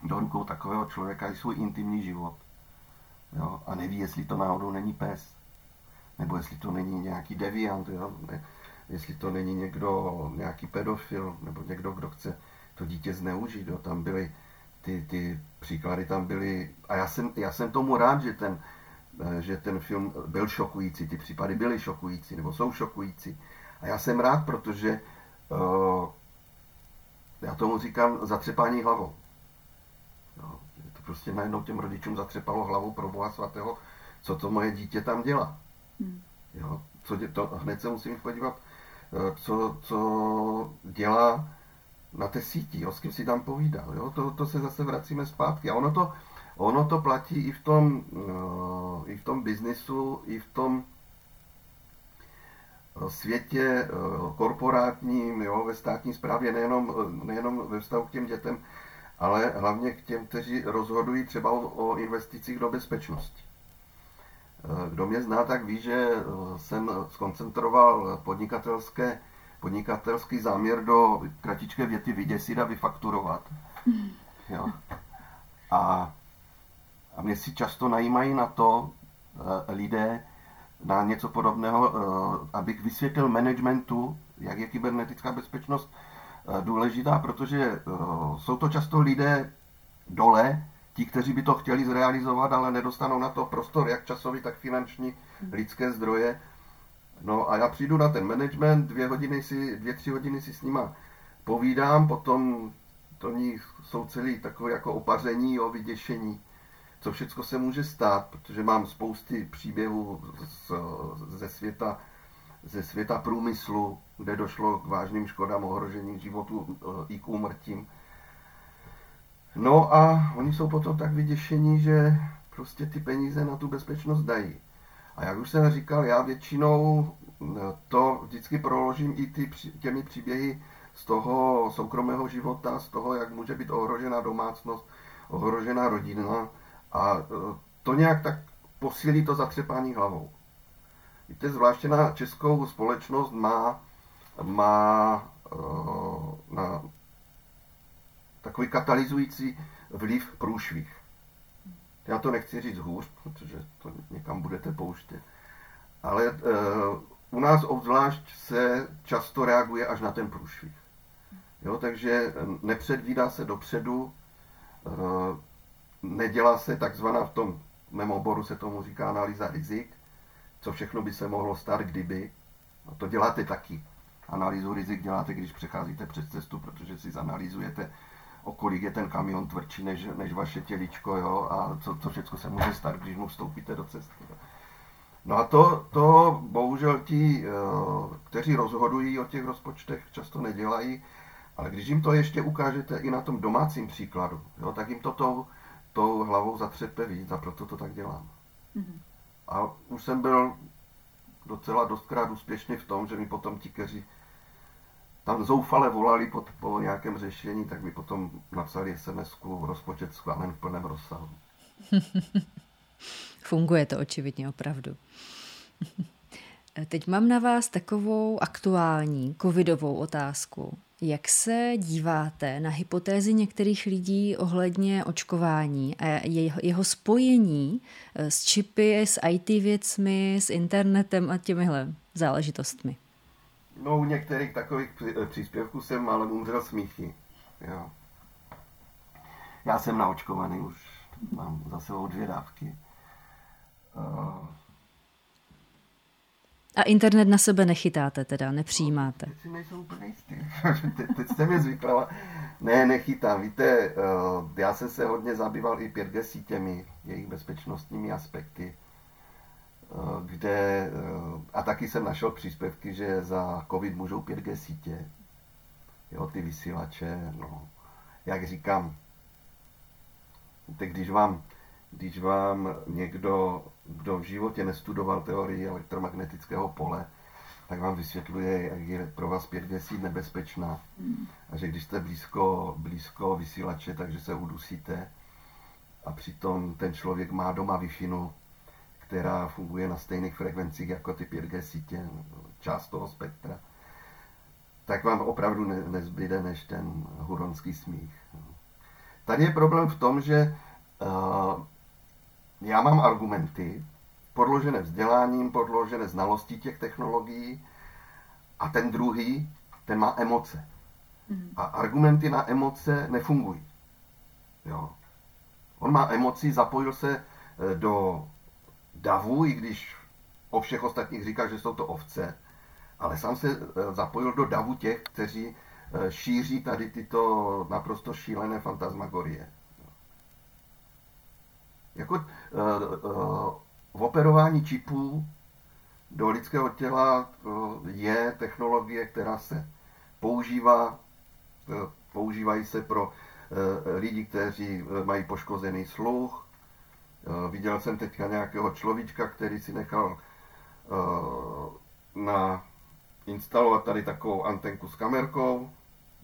do rukou takového člověka i svůj intimní život. Jo? A neví, jestli to náhodou není pes, nebo jestli to není nějaký deviant, jo? Jestli to není někdo, nějaký pedofil, nebo někdo, kdo chce to dítě zneužít. Jo? Tam byly ty, ty příklady, tam byly, a já jsem, já jsem tomu rád, že ten, Eh, že ten film byl šokující, ty případy byly šokující, nebo jsou šokující. A já jsem rád, protože uh, já tomu říkám zatřepání hlavou. No, to prostě najednou těm rodičům zatřepalo hlavou pro Boha svatého, co to moje dítě tam dělá. Hmm. Jo, co dě, to, hned se musím podívat, eh, co, co dělá na té síti, jo, s kým si tam povídal. Jo, to, to se zase vracíme zpátky. A ono to, Ono to platí i v tom, uh, i v tom biznisu, i v tom eh, světě uh, korporátním, jo, ve státní správě, nejenom, nejenom ve vztahu k těm dětem, ale hlavně k těm, kteří rozhodují třeba o, o investicích do bezpečnosti. Kdo mě zná, tak ví, že jsem skoncentroval podnikatelské, podnikatelský záměr do kratičké věty vyděsit a vyfakturovat. Hmm. Jo. A a mě si často najímají na to uh, lidé, na něco podobného, uh, abych vysvětlil managementu, jak je kybernetická bezpečnost uh, důležitá, protože jsou to často lidé dole, ti, kteří by to chtěli zrealizovat, ale nedostanou na to prostor, jak časový, tak finanční, lidské zdroje. No a já přijdu na ten management, dvě hodiny si, dvě, tři hodiny si s nima povídám, potom to ní jsou celý takové jako opaření o vyděšení co všechno se může stát, protože mám spousty příběhů z, ze světa ze světa průmyslu, kde došlo k vážným škodám, ohrožení životu eh, i k úmrtím. No a oni jsou potom tak vyděšení, že prostě ty peníze na tu bezpečnost dají. A jak už jsem říkal, já většinou eh, to vždycky proložím i ty, těmi příběhy z toho soukromého života, z toho, jak může být ohrožena domácnost, ohrožena rodina, a e, to nějak tak posílí to zatřepání hlavou. Víte, zvláště na českou společnost má, má uh, na takový katalyzující vliv průšvih. Já to nechci říct hůř, protože to někam budete pouštět. Ale uh, u nás obzvlášť se často reaguje až na ten průšvih. Jo, takže nepředvídá se dopředu, uh, nedělá se takzvaná v tom mém oboru se tomu říká analýza rizik, co všechno by se mohlo stát, kdyby. No to děláte taky. Analýzu rizik děláte, když přecházíte přes cestu, protože si zanalýzujete, o kolik je ten kamion tvrdší než, než vaše těličko, jo, a co, co všechno se může stát, když mu vstoupíte do cesty. Jo. No a to, to bohužel ti, eh, kteří rozhodují o těch rozpočtech, často nedělají, ale když jim to ještě ukážete i na tom domácím příkladu, jo, tak jim to tou tou hlavou zatřepe víc a proto to tak dělám. Mm-hmm. A už jsem byl docela dostkrát úspěšný v tom, že mi potom ti, kteří tam zoufale volali po, po nějakém řešení, tak mi potom napsali SMS-ku rozpočet schválen v plném rozsahu. Funguje to očividně opravdu. Teď mám na vás takovou aktuální covidovou otázku. Jak se díváte na hypotézy některých lidí ohledně očkování a jeho spojení eh, s čipy, s IT věcmi, s internetem a těmihle záležitostmi? No u některých takových příspěvků jsem ale umřel smíchy. Jo. Já jsem naočkovaný, už mám za sebou dvě dávky. Uh, a internet na sebe nechytáte teda, nepřijímáte? Jistý. teď, jste mě zvykla. Ne, nechytám. Víte, eh, já jsem se hodně zabýval i 5G sítěmi, jejich bezpečnostními aspekty, eh, kde, eh, a taky jsem našel příspěvky, že za COVID můžou 5G sítě, jo, ty vysílače, no, jak říkám, víte, když vám, když vám někdo kdo v životě nestudoval teorii elektromagnetického pole, tak vám vysvětluje, jak je pro vás 5G síť nebezpečná. A že když jste blízko, blízko vysílače, takže se udusíte. A přitom ten člověk má doma wi která funguje na stejných frekvencích jako ty 5G sítě, část toho spektra. Tak vám opravdu ne, nezbyde než ten huronský smích. Tady je problém v tom, že uh, já mám argumenty, podložené vzděláním, podložené znalostí těch technologií a ten druhý, ten má emoce. Mm. A argumenty na emoce nefungují. Jo. On má emoci, zapojil se eh, do davu, i když o všech ostatních říká, že jsou to ovce, ale sám se eh, zapojil do davu těch, kteří eh, šíří tady tyto naprosto šílené fantasmagorie. Jako uh, uh, v operování čipů do lidského těla uh, je technologie, která se používá, používají se pro lidi, kteří mají poškozený sluch. Viděl jsem teďka nějakého človíčka, který si nechal na instalovat tady takovou antenku s kamerkou,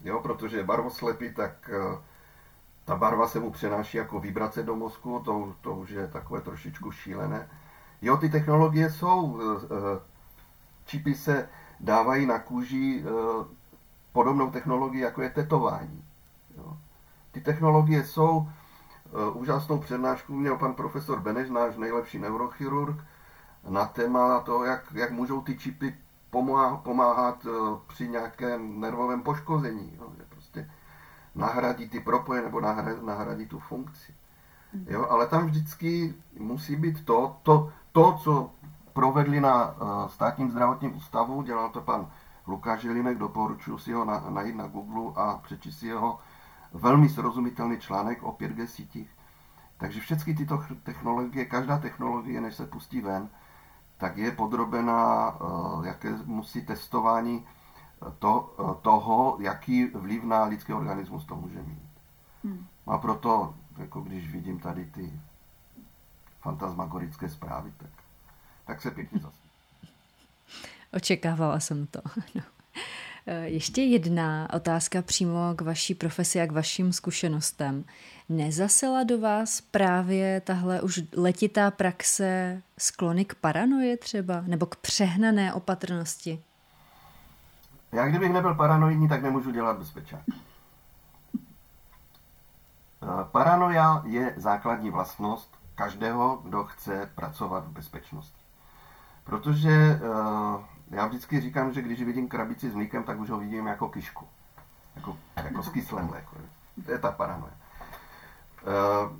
jo, protože je barvoslepý, tak ta barva se mu přenáší jako vibrace do mozku, to, to už je takové trošičku šílené. Jo, ty technologie jsou, eh, eh, čipy se dávají na kůži eh, podobnou technologii, jako je tetování. Jo. Ty technologie jsou, úžasnou přednášku měl pan profesor Beneš, náš nejlepší neurochirurg, na téma toho, jak, jak můžou ty čipy pomáhat při nějakém nervovém poškození. Jo nahradí ty propoje nebo nahradí, nahradí tu funkci. Jo, ale tam vždycky musí být to, to, to co provedli na uh, státním zdravotním ústavu, dělal to pan Lukáš Jelinek, doporučuji si ho na, najít na Google a přečíst si jeho velmi srozumitelný článek o 5G sítích. Takže všechny tyto technologie, každá technologie, než se pustí ven, tak je podrobená uh, jaké musí testování to, toho, jaký vliv na lidský organismus to může mít. Hmm. A proto, jako když vidím tady ty fantasmagorické zprávy, tak, tak se pěkně zase. Očekávala jsem to. No. E, ještě jedna otázka přímo k vaší profesi a k vašim zkušenostem. Nezasela do vás právě tahle už letitá praxe sklony k paranoje třeba, nebo k přehnané opatrnosti? Já kdybych nebyl paranoidní, tak nemůžu dělat bezpečák. Eh, paranoia je základní vlastnost každého, kdo chce pracovat v bezpečnosti. Protože eh, já vždycky říkám, že když vidím krabici s mlíkem, tak už ho vidím jako kyšku. Jako, jako s kyslem mléko. To je ta paranoia. Eh,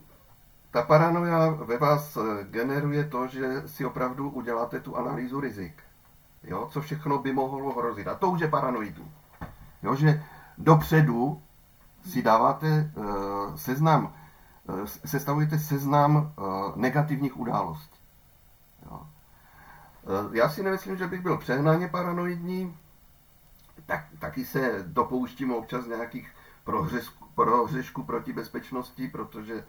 ta paranoia ve vás generuje to, že si opravdu uděláte tu analýzu rizik jo, co všechno by mohlo hrozit. A to už je paranoidní. Jo, že dopředu si dáváte uh, seznam, uh, sestavujete seznam uh, negativních událostí. Jo. Uh, já si nemyslím, že bych byl přehnáně paranoidní, tak, taky se dopouštím občas nějakých prohřešků, proti bezpečnosti, protože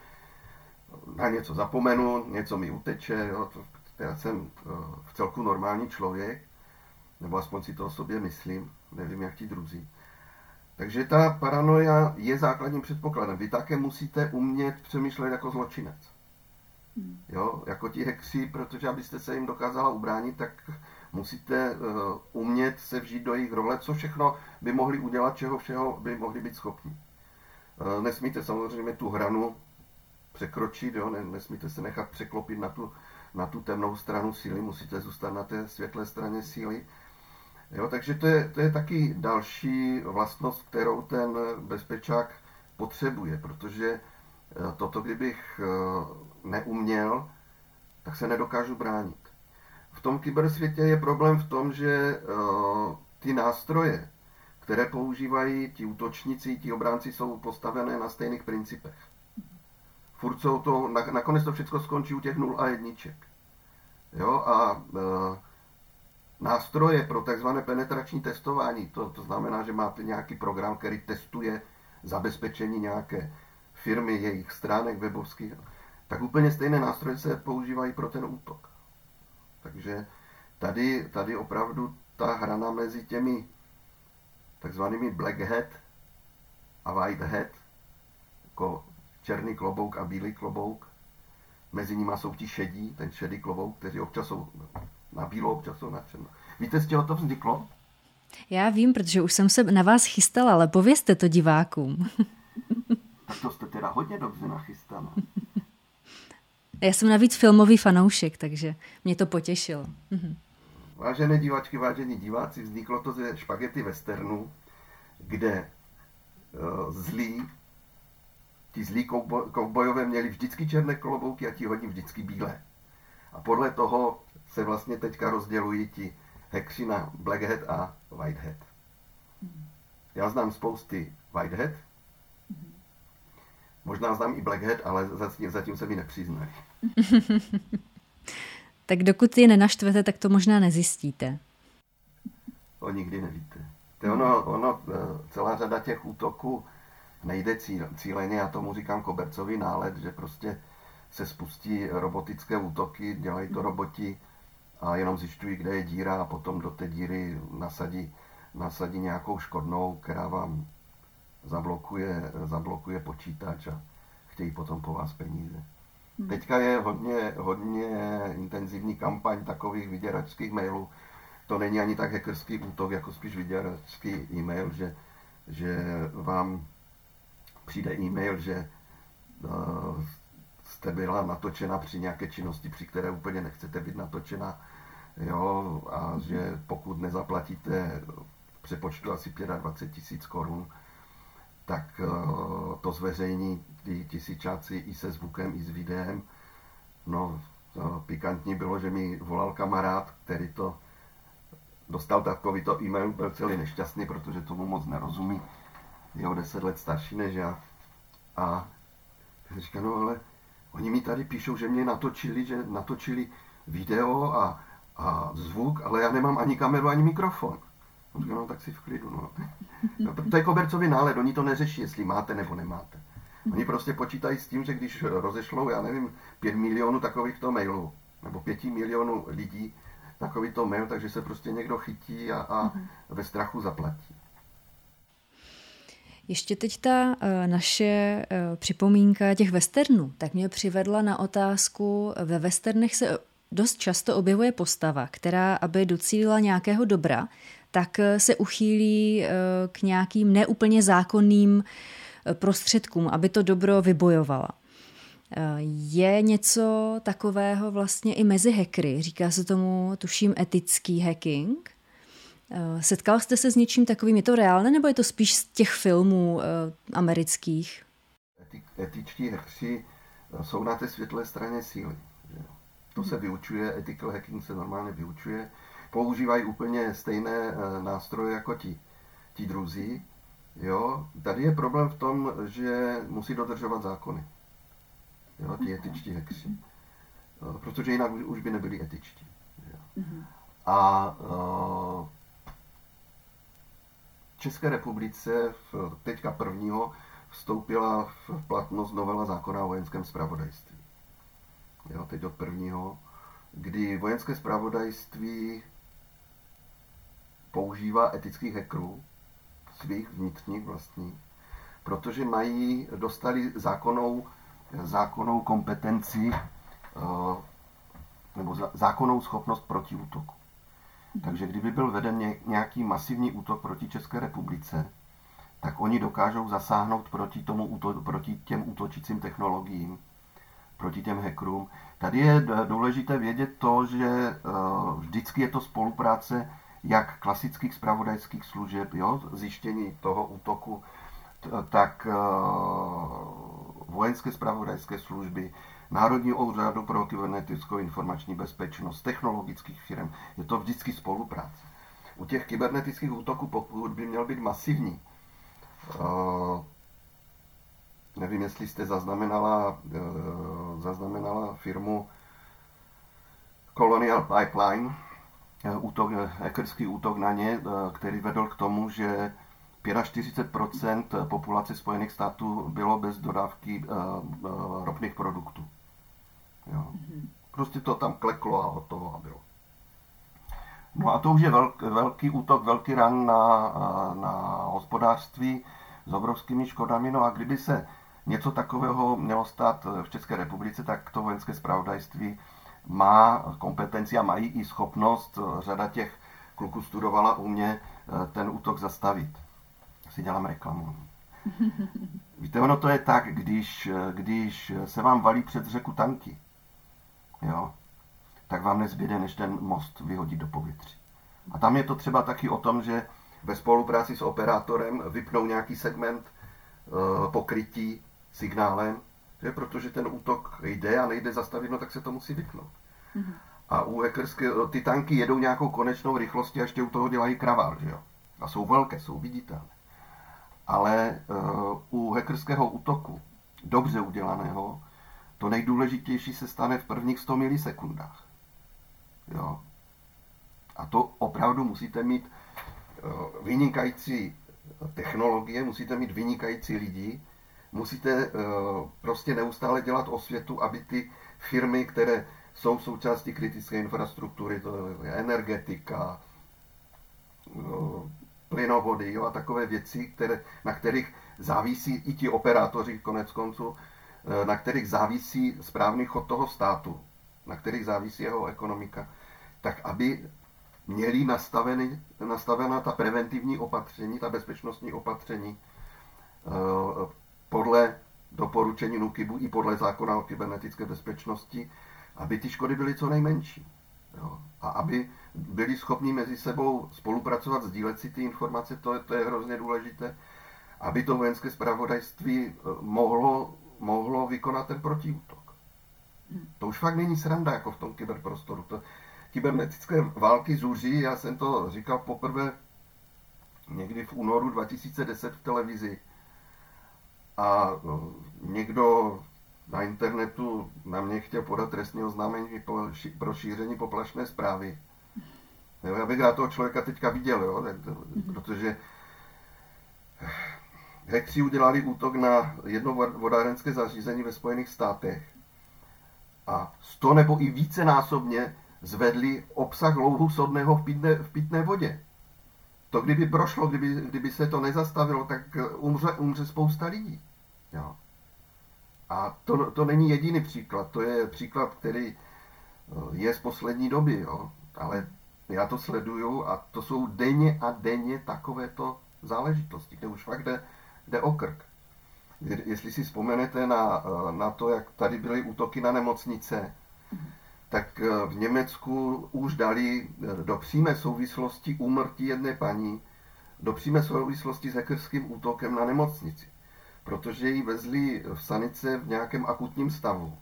na něco zapomenu, něco mi uteče, jo, to, já jsem v celku normální člověk, nebo aspoň si to o sobě myslím, nevím jak ti druzí. Takže ta paranoia je základním předpokladem. Vy také musíte umět přemýšlet jako zločinec. Hmm. Jo, jako ti hekři, protože abyste se jim dokázala ubránit, tak musíte uh, umět se vžít do jejich role, co všechno by mohli udělat, čeho všeho by mohli být schopni. Uh, nesmíte samozřejmě tu hranu překročit, jo, nesmíte se nechat překlopit na tu, na tu temnou stranu síly, musíte zůstat na té světlé straně síly. Jo, takže to je, to je taky další vlastnost, kterou ten bezpečák potřebuje, protože toto kdybych neuměl, tak se nedokážu bránit. V tom kybersvětě je problém v tom, že ty nástroje, které používají ti útočníci, ti obránci, jsou postavené na stejných principech. Furt jsou to, nakonec to všechno skončí u těch nul a jedniček. Jo, a nástroje pro takzvané penetrační testování, to, to znamená, že máte nějaký program, který testuje zabezpečení nějaké firmy, jejich stránek webovských, tak úplně stejné nástroje se používají pro ten útok. Takže tady, tady opravdu ta hrana mezi těmi takzvanými black hat a white hat, jako černý klobouk a bílý klobouk. Mezi nimi jsou ti šedí, ten šedý klobouk, kteří občas jsou na bílo, občas jsou na černo. Víte, z čeho to vzniklo? Já vím, protože už jsem se na vás chystala, ale povězte to divákům. tak to jste teda hodně dobře nachystala. Já jsem navíc filmový fanoušek, takže mě to potěšilo. Mhm. Vážené diváčky, vážení diváci, vzniklo to ze špagety westernu, kde uh, zlí, ti zlí koubojové měli vždycky černé kolobouky a ti hodní vždycky bílé. A podle toho se vlastně teďka rozdělují ti hekři na Black Hat a White Hat. Já znám spousty White Hat, možná znám i Black Hat, ale zatím, zatím se mi nepřiznají. tak dokud je nenaštvete, tak to možná nezjistíte. To nikdy nevíte. To ono, ono, e, celá řada těch útoků nejde cíl, cíleně, já tomu říkám kobercový nálet, že prostě se spustí robotické útoky, dělají to roboti a jenom zjišťují, kde je díra a potom do té díry nasadí, nasadí nějakou škodnou, která vám zablokuje, zablokuje počítač a chtějí potom po vás peníze. Hmm. Teďka je hodně, hodně intenzivní kampaň takových vyděračských mailů. To není ani tak hackerský útok, jako spíš vyděračský e-mail, že, že vám přijde e-mail, že uh, jste byla natočena při nějaké činnosti, při které úplně nechcete být natočena, jo, a že pokud nezaplatíte přepočtu asi 25 tisíc korun, tak uh, to zveřejní ty tisíčáci i se zvukem, i s videem. No, pikantní bylo, že mi volal kamarád, který to dostal takovýto e-mail, byl celý nešťastný, protože tomu moc nerozumí. Je o deset let starší než já. A říká, no ale oni mi tady píšou, že mě natočili, že natočili video a, a zvuk, ale já nemám ani kameru, ani mikrofon. On říká, no tak si v klidu, no. no to je kobercový nálet, oni to neřeší, jestli máte nebo nemáte. Oni prostě počítají s tím, že když rozešlou, já nevím, pět milionů takovýchto mailů, nebo pěti milionů lidí takovýto mail, takže se prostě někdo chytí a, a mhm. ve strachu zaplatí. Ještě teď ta uh, naše uh, připomínka těch westernů, tak mě přivedla na otázku, ve westernech se dost často objevuje postava, která, aby docílila nějakého dobra, tak eh, se uchýlí uh, k nějakým neúplně zákonným prostředkům, aby to dobro vybojovala. Je něco takového vlastně i mezi hackery, říká se tomu, tuším, etický hacking. Setkal jste se s něčím takovým? Je to reálné, nebo je to spíš z těch filmů amerických? etičtí hackři jsou na té světlé straně síly. To se vyučuje, ethical hacking se normálně vyučuje. Používají úplně stejné uh, nástroje jako ti, ti druzí. Jo? Tady je problém v tom, že musí dodržovat zákony. Jo? Ti etičtí hackři. Uh, protože jinak už by nebyli etičtí. Jo? Mm-hmm. A uh, České republice v, teďka prvního vstoupila v platnost novela zákona o vojenském spravodajství. Jo, teď od prvního, kdy vojenské spravodajství používá etických hackerů, svých vnitřních vlastních, protože mají, dostali zákonnou, zákonnou kompetenci eh, nebo zákonnou schopnost proti útoku. Takže kdyby byl veden nějaký masivní útok proti České republice, tak oni dokážou zasáhnout proti, tomu, proti těm útočícím technologiím, proti těm hackerům. Tady je důležité vědět to, že eh, vždycky je to spolupráce jak klasických spravodajských služeb, jo, zjištění toho útoku, tak eh, vojenské spravodajské služby, Národní úřadu pro kybernetickou informační bezpečnost, technologických firm. Je to vždycky spolupráce. U těch kybernetických útoků, pokud by měl být masivní, uh, nevím, jestli jste zaznamenala, uh, zaznamenala firmu Colonial Pipeline, uh, útok, hackerský útok na ně, který vedl k tomu, že 45% populace Spojených států bylo bez dodávky ropných produktů. Jo. Prostě to tam kleklo a hotovo a bylo. No a to už je velk, velký útok, velký ran na, na hospodářství s obrovskými škodami. No a kdyby se něco takového mělo stát v České republice, tak to vojenské spravodajství má kompetenci a mají i schopnost, řada těch kluků studovala u mě, ten útok zastavit. Si dělám reklamu. Víte, ono to je tak, když, když se vám valí před řeku tanky, jo, tak vám nezbyde, než ten most vyhodit do povětří. A tam je to třeba taky o tom, že ve spolupráci s operátorem vypnou nějaký segment pokrytí signálem, že protože ten útok jde a nejde zastavit, no tak se to musí vypnout. Mm-hmm. A u hackerské, ty tanky jedou nějakou konečnou rychlostí a ještě u toho dělají kravál, že jo? A jsou velké, jsou viditelné. Ale uh, u hackerského útoku, dobře udělaného, to nejdůležitější se stane v prvních 100 milisekundách. Jo. A to opravdu musíte mít eh, vynikající technologie, musíte mít vynikající lidi, musíte eh, prostě neustále dělat osvětu, aby ty firmy, které jsou součástí kritické infrastruktury, to je energetika, eh, plynovody jo, a takové věci, které, na kterých závisí i ti operátoři konec konců, Eh, na kterých závisí správný chod toho státu, na kterých závisí jeho ekonomika, tak aby měli nastaveny, nastavená ta preventivní opatření, ta bezpečnostní opatření podle doporučení NUKIBu i podle zákona o kybernetické bezpečnosti, aby ty škody byly co nejmenší. Jo. A aby byli schopni mezi sebou spolupracovat, sdílet si ty informace, to je, to je hrozně důležité, aby to vojenské zpravodajství eh, mohlo mohlo vykonat ten protiútok. To už fakt není sranda jako v tom kyberprostoru. To, kybernetické války zuří, já jsem to říkal poprvé někdy v únoru 2010 v televizi a no, někdo na internetu na mě chtěl podat trestní oznámení pro šíření poplašné zprávy. Jo, já bych rád toho člověka teďka viděl, jo, protože Hekři udělali útok na jedno vodárenské zařízení ve Spojených státech a sto nebo i vícenásobně zvedli obsah louhu sodného v pitné, v pitné vodě. To kdyby prošlo, kdyby, kdyby se to nezastavilo, tak umře, umře spousta lidí. Jo. A to, to není jediný příklad, to je příklad, který eh, je z poslední doby, jo. ale já to sleduju a to jsou denně a denně takovéto záležitosti, kde už fakt jde jde o krk. Jestli si vzpomenete na, eh, na to, jak tady byly útoky na nemocnice, tak eh, v Německu už dali eh, do přímé souvislosti úmrtí jedné paní, do přímé souvislosti s hackerským útokem na nemocnici. Protože ji vezli v sanice v nějakém akutním stavu.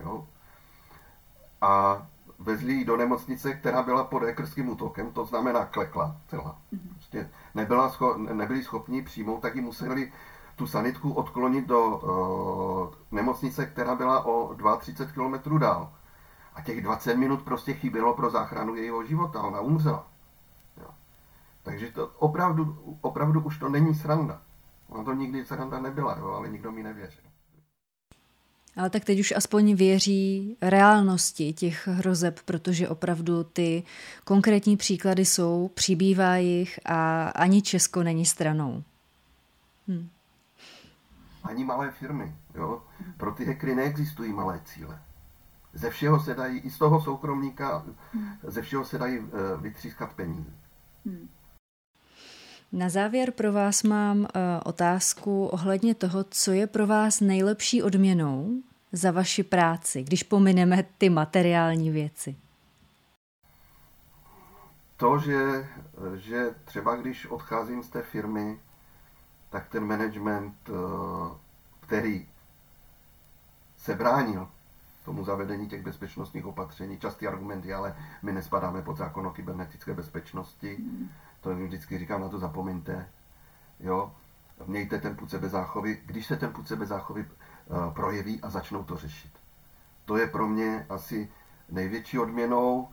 Jo? A vezli ji do nemocnice, která byla pod hackerským útokem, to znamená klekla celá. Mhm. Prostě nebyla scho- nebyli schopni přijmout, tak ji museli tu sanitku odklonit do uh, nemocnice, která byla o 32 km dál. A těch 20 minut prostě chybělo pro záchranu jejího života, ona umřela. Jo. Takže to opravdu, opravdu už to není sranda. Ona to nikdy sranda nebyla, jo, ale nikdo mi nevěřil. Ale tak teď už aspoň věří reálnosti těch hrozeb, protože opravdu ty konkrétní příklady jsou, přibývá jich a ani Česko není stranou. Hm. Ani malé firmy. Jo? Pro ty hekry neexistují malé cíle. Ze všeho se dají, i z toho soukromníka, ze všeho se dají eh, vytřískat peníze. Hm. Na závěr pro vás mám uh, otázku ohledně toho, co je pro vás nejlepší odměnou za vaši práci, když pomineme ty materiální věci. To, že, že třeba když odcházím z té firmy, tak ten management, uh, který se bránil tomu zavedení těch bezpečnostních opatření. Častý argument je, ale my nespadáme pod zákon o kybernetické bezpečnosti. To vždycky říkám, na to zapomeňte. Jo? Mějte ten půd sebezáchovy. Když se ten půd sebezáchovy uh, projeví a začnou to řešit. To je pro mě asi největší odměnou.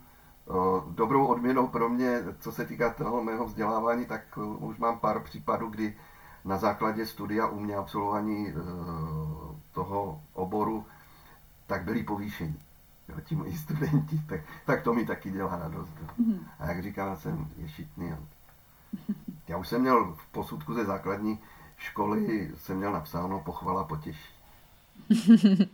Uh, dobrou odměnou pro mě, co se týká toho mého vzdělávání, tak uh, už mám pár případů, kdy na základě studia u mě absolvování toho oboru tak byli povýšení. Jo, ti moji studenti, tak, tak to mi taky dělá radost. Mm-hmm. A jak říkám, jsem ješitný. Já už jsem měl v posudku ze základní školy, jsem měl napsáno pochvala potěší.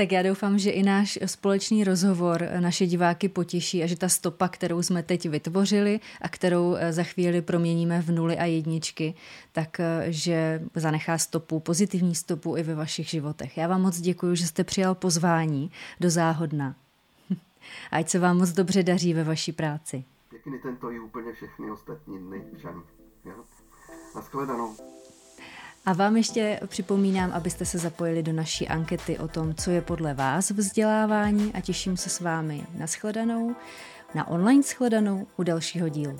Tak já doufám, že i náš společný rozhovor naše diváky potěší a že ta stopa, kterou jsme teď vytvořili a kterou eh, za chvíli proměníme v nuly a jedničky, tak eh, že zanechá stopu, pozitivní stopu i ve vašich životech. Já vám moc děkuji, že jste přijal pozvání do Záhodna. Ať se vám moc dobře daří ve vaší práci. Pěkný tento i úplně všechny ostatní dny, Žany. Naschledanou. A vám ještě připomínám, abyste se zapojili do naší ankety o tom, co je podle vás vzdělávání a těším se s vámi na shledanou, na online shledanou u dalšího dílu.